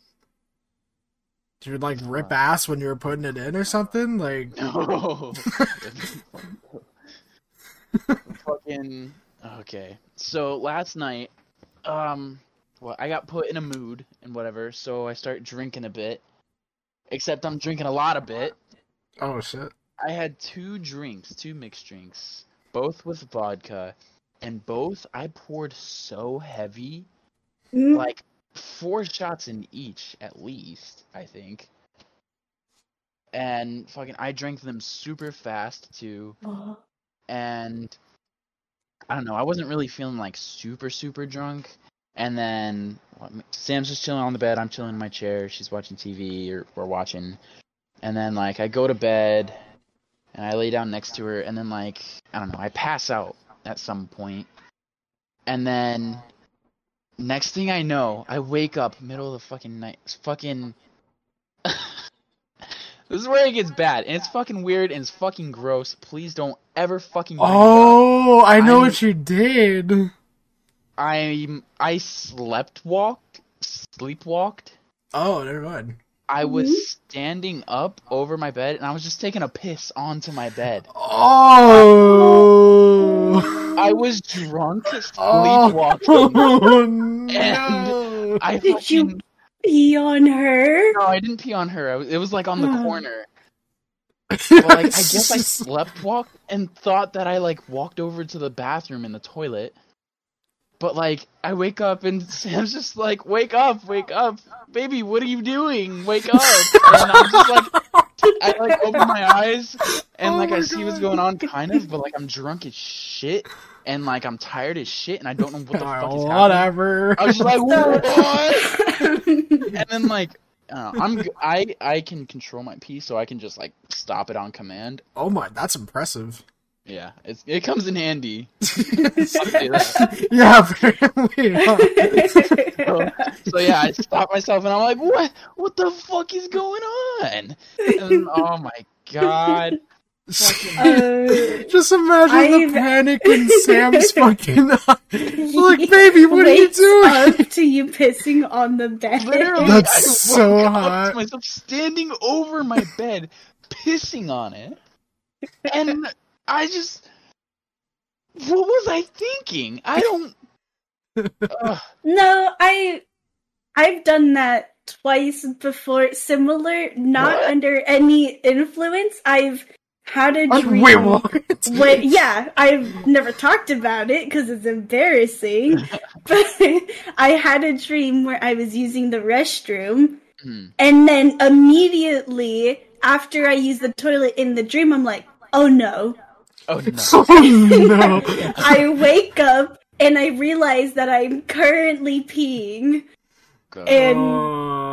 Did you like rip ass when you were putting it in or something? Like, No. fucking okay. So last night, um, well, I got put in a mood and whatever, so I start drinking a bit. Except I'm drinking a lot of bit. oh shit. I had two drinks, two mixed drinks, both with vodka, and both I poured so heavy, Mm, like four shots in each at least, I think. And fucking, I drank them super fast too, oh, and I don't know, I wasn't really feeling like super super drunk. And then what, Sam's just chilling on the bed, I'm chilling in my chair, she's watching TV or we're watching. And then like I go to bed and I lay down next to her and then like I don't know, I pass out at some point. And then next thing I know, I wake up middle of the fucking night. It's fucking This is where it gets bad, and it's fucking weird and it's fucking gross. Please don't ever fucking bring it up. Oh, I know I'm- what you did. I I slept walked, sleepwalked. Oh, never mind. I was Mhm. standing up over my bed and I was just taking a piss onto my bed. Oh. I was drunk, Oh, sleepwalking. no. I Did you- Pee on her. No, I didn't pee on her. I was, it was like on the Hmm. corner. But like, I guess I slept walk and thought that I like walked over to the bathroom in the toilet. But like, I wake up and Sam's just like, "Wake up, wake up, baby! What are you doing? Wake up!" And I'm just like, I like open my eyes and Oh like my I see what's going on, kind of. But like, I'm drunk as shit and like I'm tired as shit and I don't know what the fuck is happening. Whatever. I was just like, "What?" and then like uh, I'm I I can control my pee, so I can just like stop it on command. oh my, that's impressive. Yeah, it's, it comes in handy. yeah, apparently. huh. So yeah, I stop myself and I'm like, what? What the fuck is going on? And oh my god, Uh, Just imagine I've- the panic in Sam's fucking eyes. Like, baby, what are you doing? Up to you pissing on the bed. literally, That's I so woke up hot. to myself standing over my bed, pissing on it, and I just, what was I thinking? I don't. Ugh. No, I I've done that twice before. Similar, not What? under any influence. I've had a dream. Wait, what? Wait, yeah, I've never talked about it because it's embarrassing. but I had a dream where I was using the restroom, Hmm. and then immediately after I used the toilet in the dream, I'm like, oh no. Oh no. Oh no. I wake up and I realize that I'm currently peeing. God. And-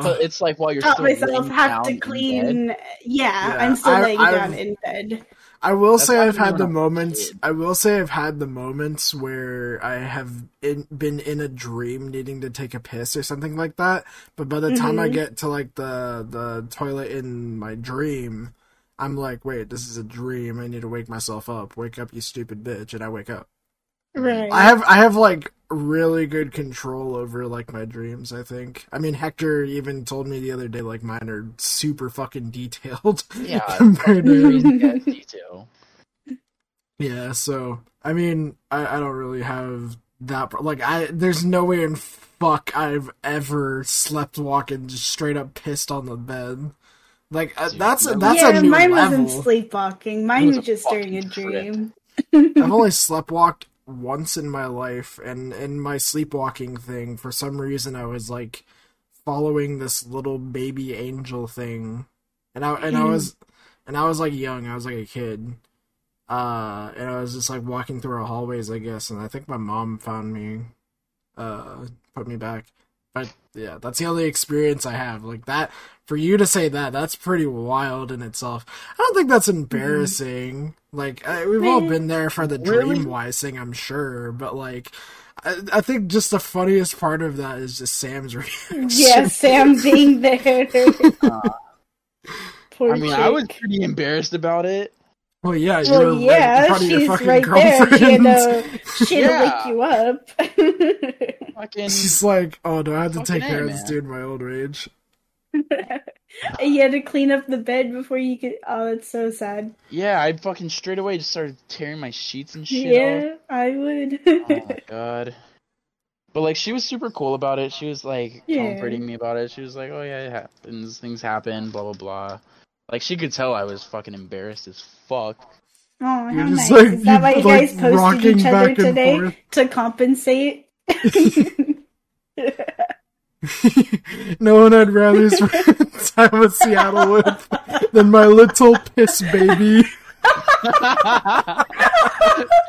So Uh, it's like while you're Taught still myself laying have down to clean. Yeah, Yeah, I'm still I- laying I've- down in bed. I will That's say I've had the don't know. moments. I will say I've had the moments where I have in, been in a dream needing to take a piss or something like that. But by the time I Mhm. get to like the the toilet in my dream, I'm like, wait, this is a dream. I need to wake myself up. Wake up, you stupid bitch, and I wake up. Right. I have I have like really good control over like my dreams, I think. I mean Hector even told me the other day like mine are super fucking detailed Yeah, compared to detail. Yeah, so I mean I, I don't really have that pro- like I there's no way in fuck I've ever slept walking just straight up pissed on the bed. Like uh, that's that that's yeah, a new mine level. wasn't sleepwalking. Mine was was, just during a dream. I've only sleptwalked once in my life, and in my sleepwalking thing, for some reason, I was like following this little baby angel thing, and I and I was and I was like young, I was like a kid, uh, and I was just like walking through our hallways, I guess, and I think my mom found me, uh, put me back. But yeah, that's the only experience I have. Like that, for you to say that, that's pretty wild in itself. I don't think that's embarrassing. Like uh, we've all been there for the dream wise thing, I'm sure. But like, I, I think just the funniest part of that is just Sam's reaction. Yeah, Sam being there. Poor I mean, I was pretty embarrassed about it. Well, yeah, you Well, were right in yeah, front of your she's fucking right there. She had girlfriend. to, she had Yeah. wake you up. Fucking She's like, "Oh, do I have to Fucking take care of this dude in my old age?" And you had to clean up the bed before you could. Oh, it's so sad. yeah, I fucking straight away just started tearing my sheets and shit off. Yeah, I would. Oh my god. But like she was super cool about it. She was like Yeah. comforting me about it. She was like, "Oh yeah, it happens. Things happen. Blah blah blah." Like she could tell I was fucking embarrassed as fuck. Oh, how You're nice! just like Is that why you you guys like posted each other today forth. to compensate? no one I'd rather spend time with Seattle with than my little piss baby.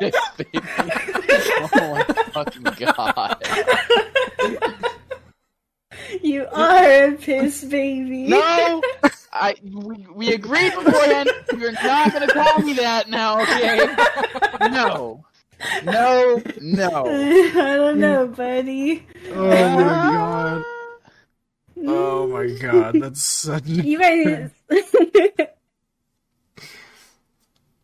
Yes, baby. Oh my fucking god. you are a piss baby. No! I we, we agreed beforehand. You're not gonna call me that now, okay? No. No, no. I don't know, buddy. Oh my god. Oh my god, that's such a... You guys.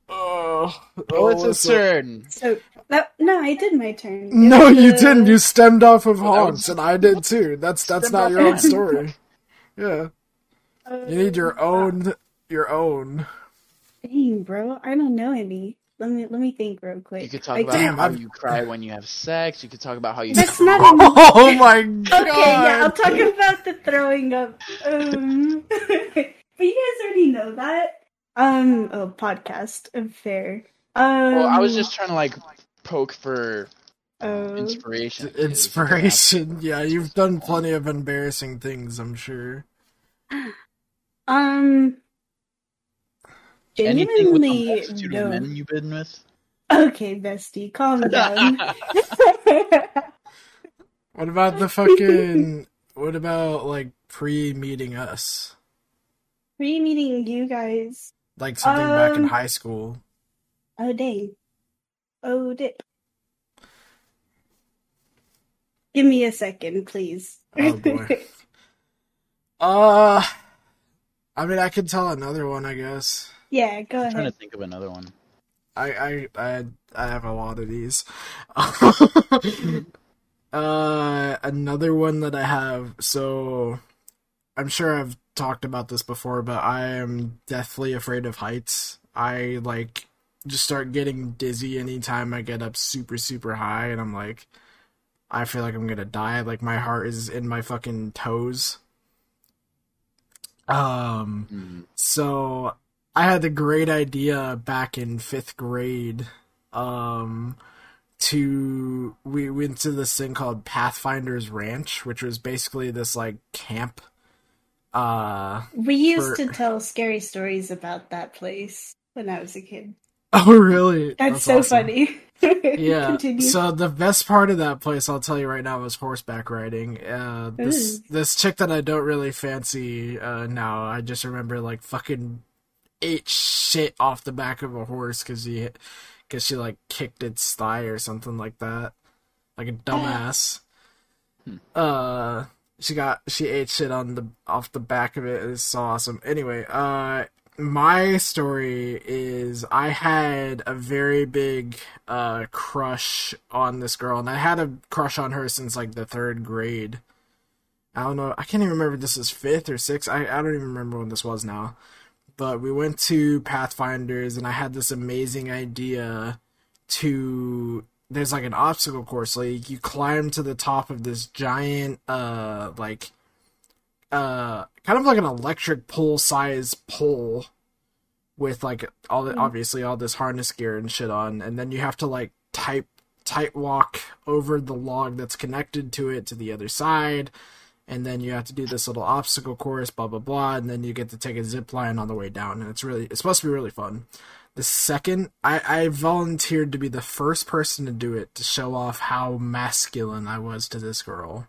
Oh, Oh, it's what's a turn. so that, no, I did my turn. It No, you uh, didn't. You stemmed off of Oh, that Honks, was- and I did too. That's that's Stemmed not your own story. Yeah. You need your own your own. Dang, bro, I don't know any. Let me let me think real quick. You could talk I about do- Damn, how I've- you cry when you have sex. You could talk about how you. That's not a Oh my god. Okay, yeah, I'll talk about the throwing up. Um, but you guys already know that. Um, oh, podcast affair. Um, Well, I was just trying to like poke for Oh. inspiration. Inspiration. Yeah, you've done plenty of embarrassing things, I'm sure. Um, Anything with a genuinely multitude of no. men you've been with. Okay, bestie, calm down. What about the fucking what about like pre meeting us? Pre-meeting you guys. Like something back in Um, high school. Oh dang. Oh dang. Give me a second, please. Oh, boy. Uh I mean I could tell another one I guess. yeah, go I'm trying to think of another one. I I I, I have a lot of these. uh another one that I have so I'm sure I've talked about this before, but I am deathly afraid of heights. I like just start getting dizzy anytime I get up super super high and I'm like I feel like I'm going to die. Like my heart is in my fucking toes. Um Mm. so I had the great idea back in fifth grade um to we went to this thing called Pathfinder's Ranch, which was basically this like camp. Uh We used for- to tell scary stories about that place when I was a kid. oh really? That's, so awesome. funny. Yeah. Continue. So the best part of that place, I'll tell you right now, was horseback riding. Uh, this Ooh. this chick that I don't really fancy uh, now, I just remember like fucking ate shit off the back of a horse because he because she like kicked its thigh or something like that, like a dumbass. Uh, she got she ate shit on the off the back of it. It's so awesome. Anyway, uh, my story is I had a very big uh crush on this girl, and I had a crush on her since like the third grade. I don't know. I can't even remember this is fifth or sixth. I, I don't even remember when this was now. But we went to Pathfinders, and I had this amazing idea to. There's like an obstacle course. Like you climb to the top of this giant, uh, like, uh, kind of like an electric pole size pole with like all the, Mhm. obviously all this harness gear and shit on, and then you have to like type tight walk over the log that's connected to it to the other side and then you have to do this little obstacle course, blah blah blah, and then you get to take a zip line on the way down, and it's really it's supposed to be really fun. The second I, I volunteered to be the first person to do it to show off how masculine I was to this girl.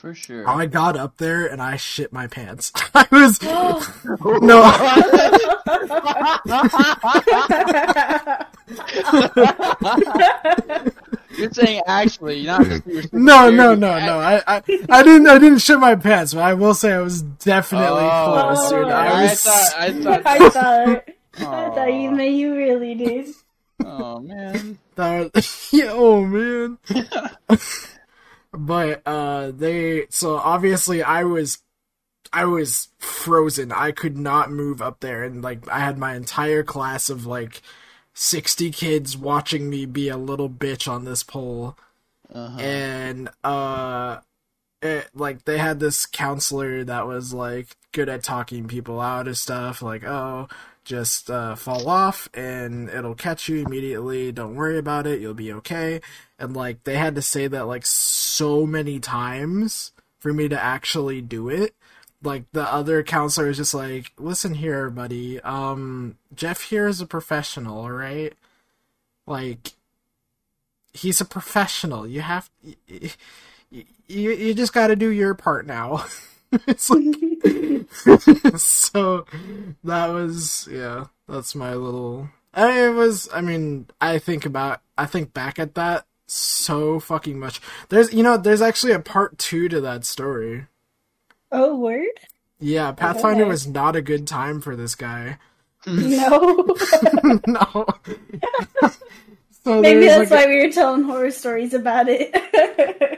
For sure. I got up there and I shit my pants. I was no You're saying actually, not just you were so no no no no I, I I didn't I didn't shit my pants, but I will say I was definitely Oh, close, dude. I I was thought, I thought, I thought, I thought you Aw. meant you really did. oh man. That was, yeah, oh man. But uh they so obviously I was I was frozen. I could not move up there. And like I had my entire class of like 60 kids watching me be a little bitch on this pole. Uh-huh. and uh it, like they had this counselor that was like good at talking people out of stuff. Like oh just uh, fall off and it'll catch you immediately. Don't worry about it. You'll be okay and like they had to say that like so many times for me to actually do it like the other counselor is just like listen here buddy um jeff here is a professional all right like he's a professional. You have you you, you just got to do your part now. it's like so that was yeah, that's my little I mean, it was I mean, I think about I think back at that so fucking much. There's you know, there's actually a part 2 to that story. oh, word? Yeah, Pathfinder Okay. was not a good time for this guy. No. no. So Maybe that's like, why we were telling horror stories about it.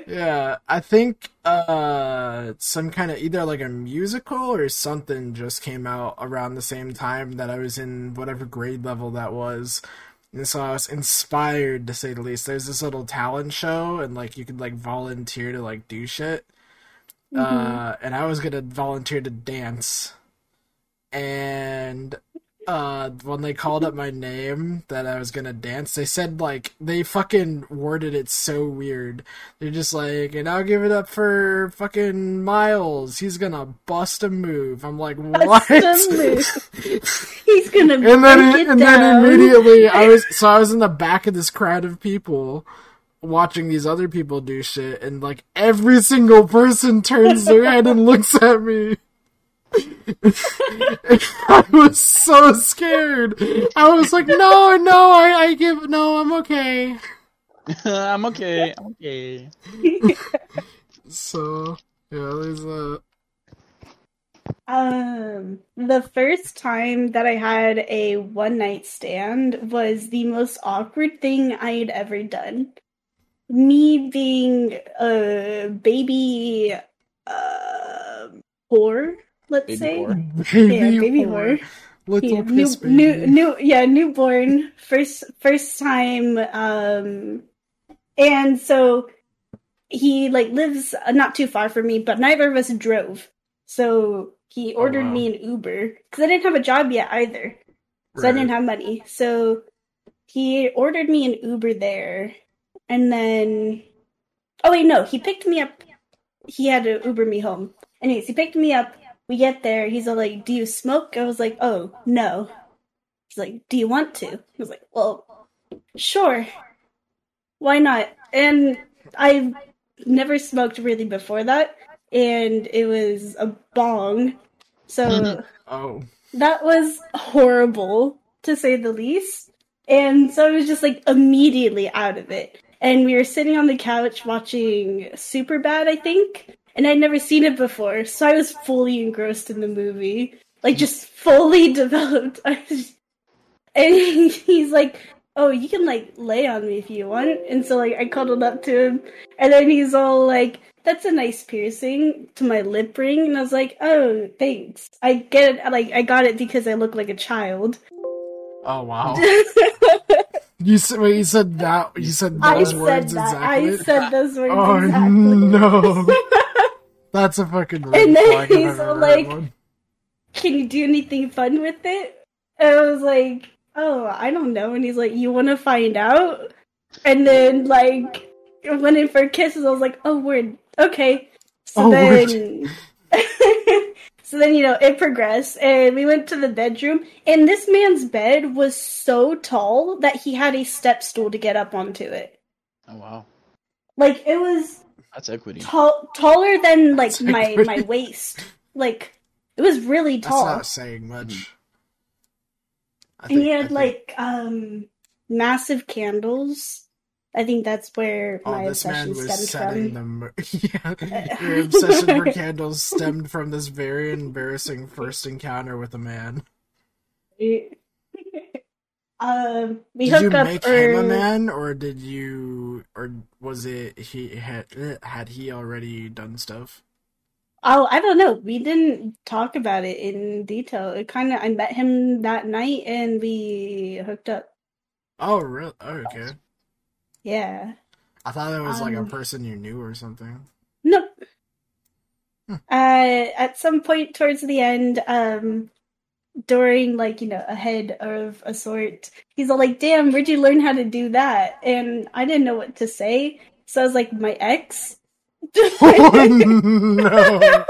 Yeah, I think uh some kind of either like a musical or something just came out around the same time that I was in whatever grade level that was. And so I was inspired to say the least. There's this little talent show and like you could like volunteer to like do shit. Uh and I was gonna volunteer to dance. And uh when they called up my name that I was gonna dance, they said like they fucking worded it so weird. They're just like, and I'll give it up for fucking Miles. He's gonna bust a move. I'm like, what? Bust a move. He's gonna and then it and down. then immediately I was so I was in the back of this crowd of people watching these other people do shit and like every single person turns their head and looks at me. I was so scared. I was like, no, no, I, I give, no, I'm okay. I'm okay. I'm okay. So, yeah, there's a. Um, the first time that I had a one night stand was the most awkward thing I had ever done. Me being a baby, uh, whore, let's Baby say. whore. Baby, Yeah, baby whore. whore. Little Yeah, new, baby. new, new, yeah, newborn. First, first time. Um, and so he like lives uh, not too far from me, but neither of us drove. So he ordered wow. me an Uber because I didn't have a job yet either, so I didn't have money. So he ordered me an Uber there, and then oh wait, no, he picked me up. He had to Uber me home. Anyways, he picked me up. We get there. He's all like, "Do you smoke?" I was like, "Oh no." He's like, "Do you want to?" I was like, "Well, sure. Why not?" And I've never smoked really before that, and it was a bong. So Oh. that was horrible to say the least. And so I was just like immediately out of it. And we were sitting on the couch watching Superbad, I think, and I'd never seen it before, so I was fully engrossed in the movie, like just fully developed. And he's like, "Oh, you can like lay on me if you want," and so like I cuddled up to him, and then he's all like, "That's a nice piercing to my lip ring," and I was like, "Oh, thanks. I get it. Like I got it because I look like a child." Oh wow. You said wait, you said that you said I those said words that. exactly. I said those words oh exactly. no. That's a fucking red And then he's I've all ever had like- Can you do anything fun with it? And I was like, Oh, I don't know. And he's like, You want to find out? And then like went in for kisses. I was like, Oh, word. Okay. So Oh, then. So then, you know, it progressed, and we went to the bedroom, and this man's bed was so tall that he had a step stool to get up onto it. Oh wow, Like, it was that's equity. tall, taller than like That's my pretty- my waist. Like it was really tall. That's tall, not saying much. I and he had like um massive candles. I think that's where Oh, my this man obsession was stemmed setting from. them. Yeah, your obsession for candles stemmed from this very embarrassing first encounter with a man. um, we did you up. make er- him a man, or did you, or was it he had had he already done stuff? Oh, I don't know. We didn't talk about it in detail. It kind of. I met him that night, and we hooked up. Oh, really? Oh, okay. Yeah. I thought it was like a Um, person you knew or something. Nope. Hmm. Uh, at some point towards the end, um, during like you know a head of a sort, he's all like, "Damn, where'd you learn how to do that?" And I didn't know what to say, so I was like, "My ex." Oh no!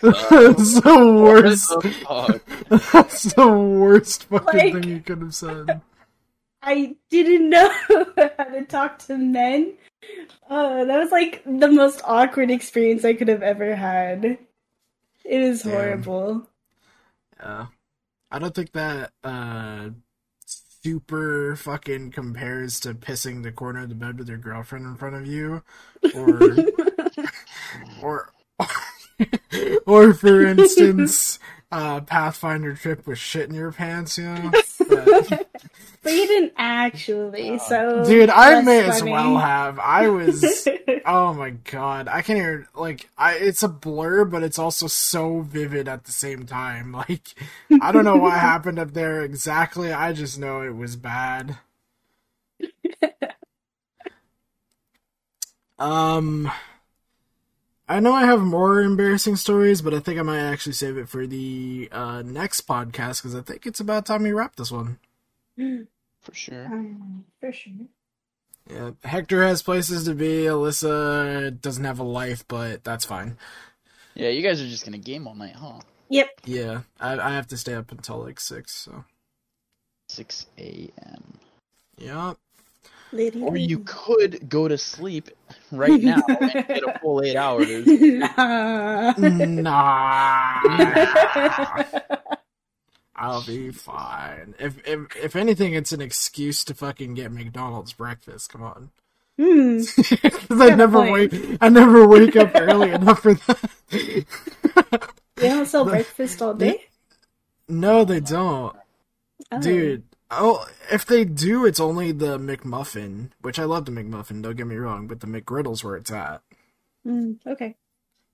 That's the worst. The? That's the worst fucking Like- thing you could have said. I didn't know how to talk to men. Uh, that was like the most awkward experience I could have ever had. It was Damn. horrible. Yeah. I don't think that uh super fucking compares to pissing the corner of the bed with your girlfriend in front of you or or or for instance uh Pathfinder trip with shit in your pants, you know? But But you didn't actually, so Dude, I may as well have. I was. oh my god, I can't even like. I it's a blur, but it's also so vivid at the same time. Like, I don't know what happened up there exactly. I just know it was bad. um, I know I have more embarrassing stories, but I think I might actually save it for the uh, next podcast because I think it's about time we wrap this one. For sure. Um, for sure. Yeah, Hector has places to be. Alyssa doesn't have a life, but that's fine. Yeah, you guys are just gonna game all night, huh? Yep. Yeah, I, I have to stay up until like six. So 6 a.m. yeah, Lady. Or you could go to sleep right now and get a full eight hours. nah. nah, I'll be fine. If if if anything, it's an excuse to fucking get McDonald's breakfast. Come on, hmm. because I never point. wake I never wake up early enough for that. They don't sell breakfast all day? no, they don't. Oh. Dude, oh, if they do, it's only the McMuffin, which I love the McMuffin, don't get me wrong, but the McGriddle's where it's at. Hmm, okay.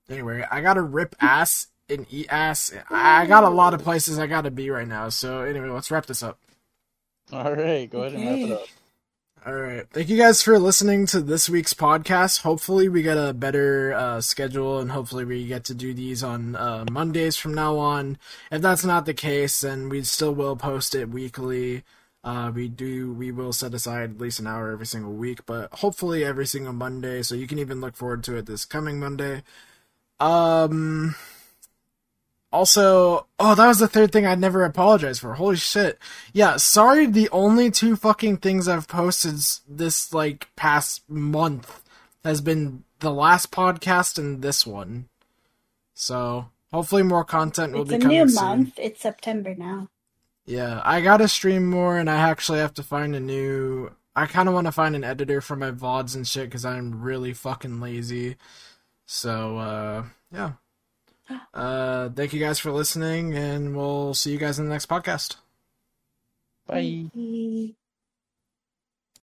Anyway, I gotta rip ass and eat ass. I I got a lot of places I gotta be right now, so anyway, let's wrap this up. All right, go ahead and wrap it Okay. Up. Alright, thank you guys for listening to this week's podcast. Hopefully, we get a better uh, schedule and hopefully, we get to do these on uh, Mondays from now on. If that's not the case, then we still will post it weekly. Uh, we do, we will set aside at least an hour every single week, but hopefully every single Monday, so you can even look forward to it this coming Monday. Um, also, oh, that was the third thing I'd never apologize for. Holy shit. Yeah, sorry, the only two fucking things I've posted this, like, past month has been the last podcast and this one. So, hopefully more content will It's be coming It's a new soon. month. It's September now. Yeah, I gotta stream more, and I actually have to find a new. I kind of want to find an editor for my VODs and shit because I'm really fucking lazy. So, uh, yeah. Uh, thank you guys for listening, and we'll see you guys in the next podcast. Bye. Bye.